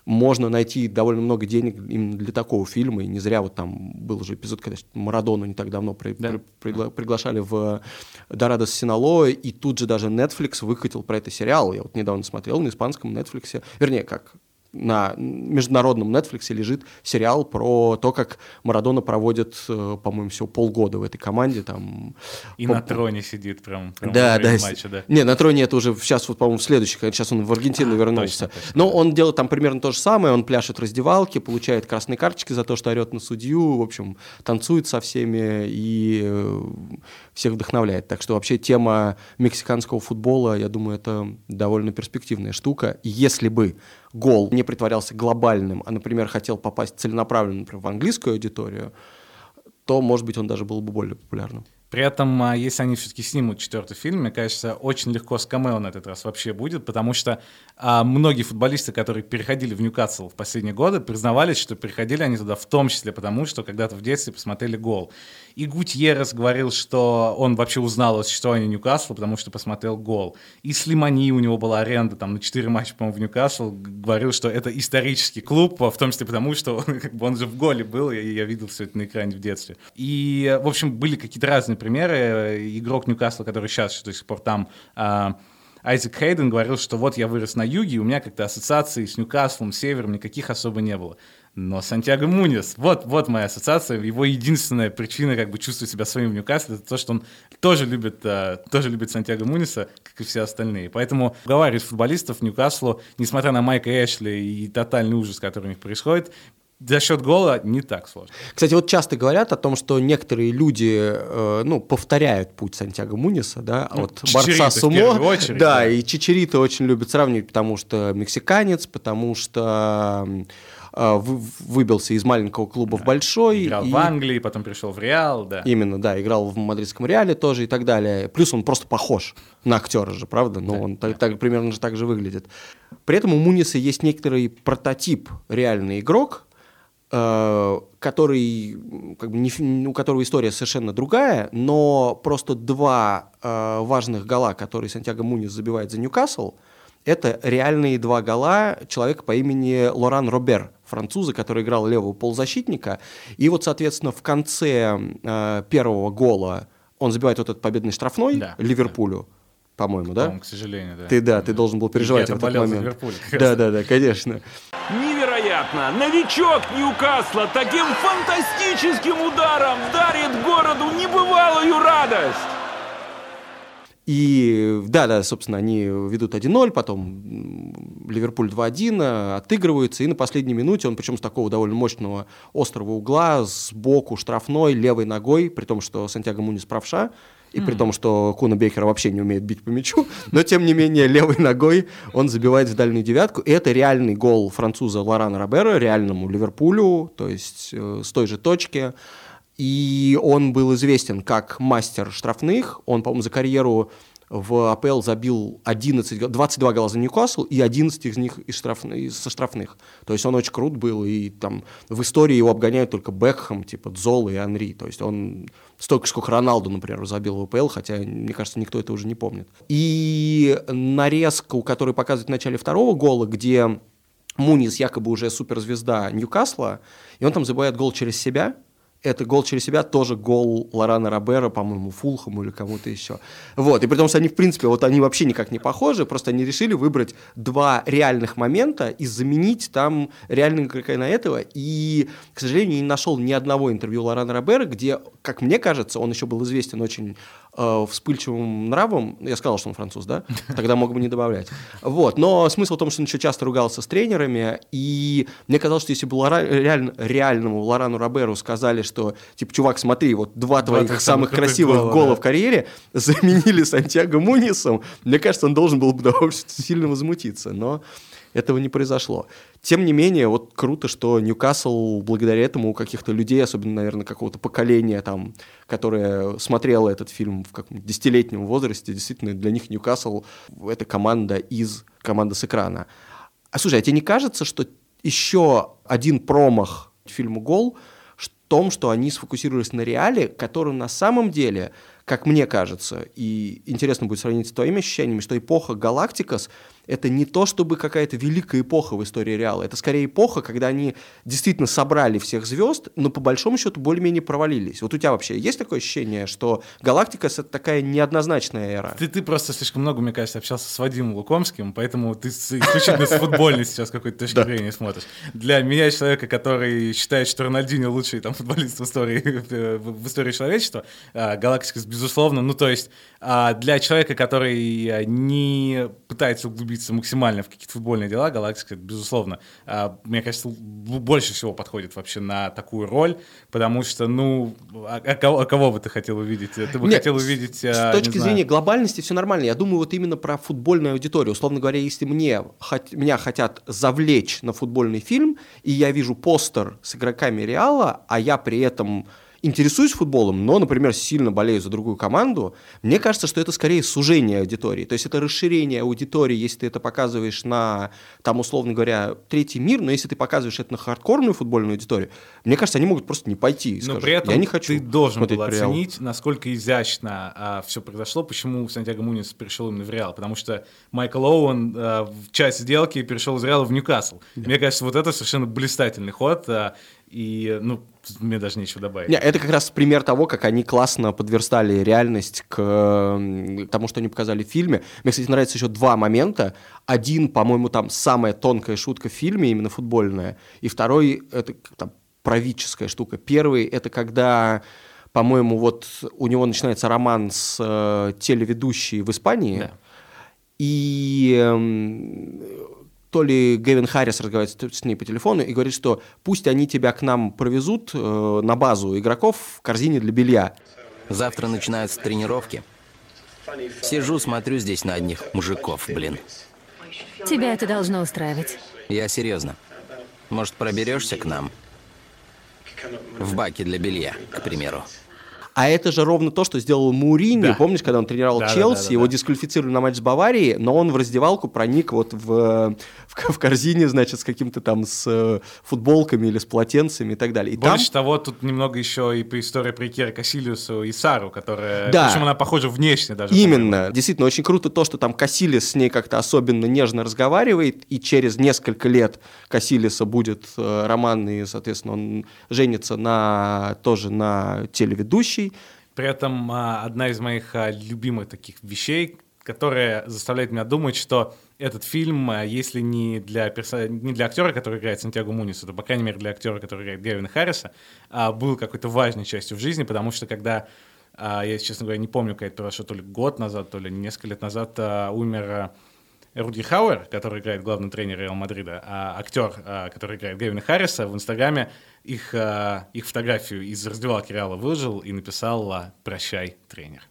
Speaker 1: можно найти довольно много денег именно для такого фильма, и не зря вот там был уже эпизод, когда Марадону не так давно при, да. при, пригла, приглашали в Дорадо Синалоа, и тут же даже Netflix выкатил про это сериал, я вот недавно смотрел на испанском Netflix, вернее, как на международном Netflix лежит сериал про то, как Марадона проводит, э, по-моему, всего полгода в этой команде. Там,
Speaker 2: и по... на троне сидит прям, прям
Speaker 1: да, да, матча, да. Не, на троне это уже сейчас, вот, по-моему, в следующий, сейчас он в Аргентину а, вернулся. Точно, точно, Но он делает там примерно то же самое, он пляшет в раздевалке, получает красные карточки за то, что орет на судью, в общем, танцует со всеми и э, всех вдохновляет. Так что вообще тема мексиканского футбола, я думаю, это довольно перспективная штука. Если бы гол не притворялся глобальным, а, например, хотел попасть целенаправленно например, в английскую аудиторию, то, может быть, он даже был бы более популярным.
Speaker 2: При этом, а, если они все-таки снимут четвертый фильм, мне кажется, очень легко с камео на этот раз вообще будет, потому что а, многие футболисты, которые переходили в Ньюкасл в последние годы, признавались, что переходили они туда в том числе потому, что когда-то в детстве посмотрели гол. И Гутьеррес говорил, что он вообще узнал о существовании Ньюкасла, потому что посмотрел гол. И Слимани, у него была аренда там на 4 матча, по-моему, в Ньюкасл, говорил, что это исторический клуб, в том числе потому, что <laughs> как бы, он же в голе был, и я видел все это на экране в детстве. И, в общем, были какие-то разные примеры. Игрок Ньюкасла, который сейчас до сих пор там, а, Айзек Хейден говорил, что вот я вырос на юге, и у меня как-то ассоциации с Ньюкаслом, севером никаких особо не было. Но Сантьяго Мунис, вот, вот моя ассоциация, его единственная причина как бы чувствовать себя своим в Ньюкасле, это то, что он тоже любит, uh, тоже любит Сантьяго Муниса, как и все остальные. Поэтому уговаривать футболистов Ньюкаслу, несмотря на Майка Эшли и тотальный ужас, который у них происходит, за счет гола не так сложно.
Speaker 1: Кстати, вот часто говорят о том, что некоторые люди, э, ну, повторяют путь Сантьяго Муниса, да, ну, вот борца с умо, очередь, да, да, и Чичерита очень любят сравнивать, потому что мексиканец, потому что э, выбился из маленького клуба да. в большой.
Speaker 2: Играл и... в Англии, потом пришел в Реал, да.
Speaker 1: Именно, да, играл в мадридском Реале тоже и так далее. Плюс он просто похож на актера же, правда? Ну, да, он да. Так, так, примерно же так же выглядит. При этом у Муниса есть некоторый прототип реальный игрок, э, который, как бы, не у которого история совершенно другая, но просто два э, важных гола, которые Сантьяго Мунис забивает за Ньюкасл, это реальные два гола человека по имени Лоран Робер, француза, который играл левого полузащитника. И вот, соответственно, в конце э, первого гола он забивает вот этот победный штрафной
Speaker 2: Да,
Speaker 1: Ливерпулю, по-моему, да?
Speaker 2: По-моему, к сожалению, да.
Speaker 1: Ты, да, ты должен был переживать
Speaker 2: Я-то
Speaker 1: в этот момент.
Speaker 2: Ливерпуль.
Speaker 1: Да, да, да, конечно.
Speaker 3: Невероятно! Новичок Ньюкасла таким фантастическим ударом дарит городу небывалую радость!
Speaker 1: И да, да, собственно, они ведут 1-0, потом Ливерпуль 2-1, э, отыгрываются, и на последней минуте он, причем с такого довольно мощного острого угла, сбоку штрафной, левой ногой, при том, что Сантьяго Мунис правша, и при том, что Куна Бекер вообще не умеет бить по мячу, но тем не менее левой ногой он забивает в дальнюю девятку. И это реальный гол француза Лорана Робера, реальному Ливерпулю, то есть э, с той же точки. И он был известен как мастер штрафных. Он, по-моему, за карьеру в АПЛ забил 11, го- 22 гола за Ньюкасл и 11 из них из штрафны- из- со штрафных. То есть он очень крут был, и там в истории его обгоняют только Бекхэм, типа Дзола и Анри. То есть он столько, сколько Роналду, например, забил в АПЛ, хотя, мне кажется, никто это уже не помнит. И нарезку, которую показывают в начале второго гола, где Мунис якобы уже суперзвезда Ньюкасла, и он там забивает гол через себя. Это гол через себя, тоже гол Лорана Робера, по-моему, Фулхаму или кому-то еще. Вот, и при том, что они, в принципе, вот они вообще никак не похожи, просто они решили выбрать два реальных момента и заменить там реального игрока на этого. И, к сожалению, не нашел ни одного интервью Лорана Робера, где, как мне кажется, он еще был известен очень э, вспыльчивым нравом. Я сказал, что он француз, да? <laughs> Тогда мог бы не добавлять. Вот. Но смысл в том, что он еще часто ругался с тренерами, и мне казалось, что если бы Лора- реально, реальному Лорану Роберу сказали, что, типа, чувак, смотри, вот два твоих
Speaker 2: твоих
Speaker 1: самых
Speaker 2: самых
Speaker 1: красивых
Speaker 2: гола,
Speaker 1: гола
Speaker 2: да.
Speaker 1: в карьере заменили Сантьяго Мунисом, мне кажется, он должен был бы довольно сильно возмутиться, но этого не произошло. Тем не менее, вот круто, что Ньюкасл благодаря этому у каких-то людей, особенно, наверное, какого-то поколения, там, которое смотрело этот фильм в каком-то десятилетнем возрасте, действительно, для них Ньюкасл — это команда из команды с экрана. А слушай, а тебе не кажется, что еще один промах фильму «Гол» в том, что они сфокусировались на реале, который на самом деле, как мне кажется, и интересно будет сравнить с твоими ощущениями, что эпоха Галактикас — это не то, чтобы какая-то великая эпоха в истории Реала, это скорее эпоха, когда они действительно собрали всех звезд, но по большому счету более-менее провалились. Вот у тебя вообще есть такое ощущение, что Галактикас — это такая неоднозначная эра?
Speaker 2: Ты, ты просто слишком много, мне кажется, общался с Вадимом Лукомским, поэтому ты исключительно с футбольной сейчас какой-то точки зрения смотришь. Для меня, человека, который считает, что Рональдинho лучший там, футболист в истории, в истории человечества, а, Галактикас, безусловно, ну то есть а, для человека, который а, не пытается углубиться максимально в какие-то футбольные дела, Галактика, безусловно, а, мне кажется, больше всего подходит вообще на такую роль, потому что, ну, а, а кого, а кого бы ты хотел увидеть? Ты бы
Speaker 1: Нет,
Speaker 2: хотел увидеть...
Speaker 1: С
Speaker 2: а,
Speaker 1: точки
Speaker 2: знаю,
Speaker 1: зрения глобальности все нормально. Я думаю вот именно про футбольную аудиторию. Условно говоря, если мне, хот- меня хотят завлечь на футбольный фильм, и я вижу постер с игроками Реала, а я при этом интересуюсь футболом, но, например, сильно болею за другую команду, мне кажется, что это скорее сужение аудитории. То есть это расширение аудитории, если ты это показываешь на, там, условно говоря, третий мир, но если ты показываешь это на хардкорную футбольную аудиторию, мне кажется, они могут просто не пойти и
Speaker 2: Но
Speaker 1: скажут,
Speaker 2: при этом
Speaker 1: я не хочу
Speaker 2: ты должен был
Speaker 1: Реал».
Speaker 2: оценить, насколько изящно все произошло, почему Сантьяго Мунис перешел именно в Реал. Потому что Майкл Оуэн а, в часть сделки перешел из Реала в Ньюкасл. Мне кажется, вот это совершенно блистательный ход. а, и, ну, тут мне даже нечего добавить.
Speaker 1: Не, это как раз пример того, как они классно подверстали реальность к тому, что они показали в фильме. Мне, кстати, нравится еще два момента. Один, по-моему, там самая тонкая шутка в фильме, именно футбольная. И второй, это там правительская штука. Первый, это когда по-моему, вот у него начинается роман с э, телеведущей в Испании,
Speaker 2: Да.
Speaker 1: и эм, то ли Гэвин Харрис разговаривает с с ней по телефону и говорит, что пусть они тебя к нам провезут э, на базу игроков в корзине для белья.
Speaker 5: Завтра начинаются тренировки. Сижу, смотрю здесь на одних мужиков, блин.
Speaker 10: Тебя это должно устраивать.
Speaker 5: Я серьезно. Может, проберешься к нам? В баке для белья, к примеру.
Speaker 1: А это же ровно то, что сделал Мурини.
Speaker 2: Да.
Speaker 1: Помнишь, когда он тренировал
Speaker 2: Да, да,
Speaker 1: Челси,
Speaker 2: да, да,
Speaker 1: его
Speaker 2: да.
Speaker 1: дисквалифицировали на матч с Баварией, но он в раздевалку проник вот в, в, в корзине, значит, с каким-то там с э, футболками или с полотенцами и так далее. И там
Speaker 2: Больше того, тут немного еще и по истории про Кира Кассилиусу и Сару, которая...
Speaker 1: Да.
Speaker 2: Причем она похожа внешне даже.
Speaker 1: Именно. Действительно, очень круто то, что там Кассилис с ней как-то особенно нежно разговаривает, и через несколько лет Кассилиса будет э, роман, и, соответственно, он женится на, тоже на телеведущей.
Speaker 2: При этом а, одна из моих а, любимых таких вещей, которая заставляет меня думать, что этот фильм, а, если не для, перса... не для актера, который играет Сантьяго Муниса, то, по крайней мере, для актера, который играет Гевина Харриса, был какой-то важной частью в жизни, потому что когда, я, честно говоря, не помню, когда это произошло, то ли год назад, то ли несколько лет назад, умер Руди Хауэр, который играет главный тренер Реал Мадрида, а актер, а, который играет Гевина Харриса, в Инстаграме их, а, их фотографию из раздевалки Реала выложил и написал а, «Прощай, тренер».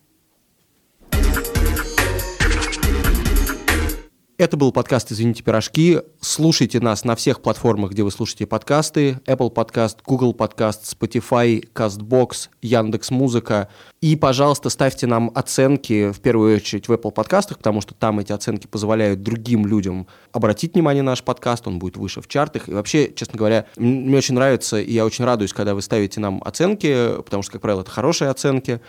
Speaker 1: Это был подкаст «Извините, пирожки». Слушайте нас на всех платформах, где вы слушаете подкасты. Apple Podcast, Google Podcast, Spotify, CastBox, Яндекс.Музыка. И, пожалуйста, ставьте нам оценки, в первую очередь, в Apple подкастах, потому что там эти оценки позволяют другим людям обратить внимание на наш подкаст, он будет выше в чартах. И вообще, честно говоря, мне очень нравится, и я очень радуюсь, когда вы ставите нам оценки, потому что, как правило, это хорошие оценки.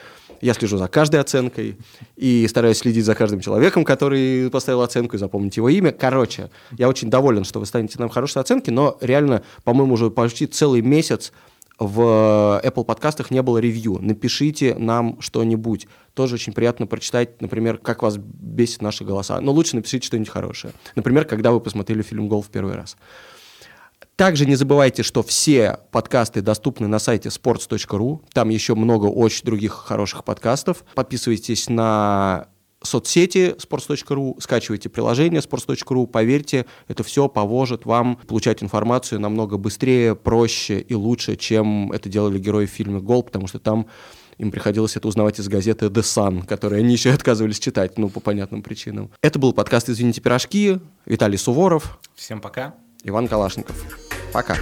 Speaker 1: Я слежу за каждой оценкой и стараюсь следить за каждым человеком, который поставил оценку и запомнить его имя. Короче, я очень доволен, что вы станете нам хорошие оценки, но реально, по-моему, уже почти целый месяц в Apple подкастах не было ревью. Напишите нам что-нибудь. Тоже очень приятно прочитать, например, как вас бесит наши голоса. Но лучше напишите что-нибудь хорошее. Например, когда вы посмотрели фильм «Гол» в первый раз. Также не забывайте, что все подкасты доступны на сайте sports.ru. Там еще много очень других хороших подкастов. Подписывайтесь на соцсети sports.ru, скачивайте приложение sports.ru. Поверьте, это все поможет вам получать информацию намного быстрее, проще и лучше, чем это делали герои в фильме «Гол», потому что там им приходилось это узнавать из газеты «The Sun», которую они <laughs> еще отказывались читать, ну, по понятным причинам. Это был подкаст «Извините, пирожки». Виталий Суворов.
Speaker 2: Всем пока.
Speaker 1: Иван Калашников. Пока.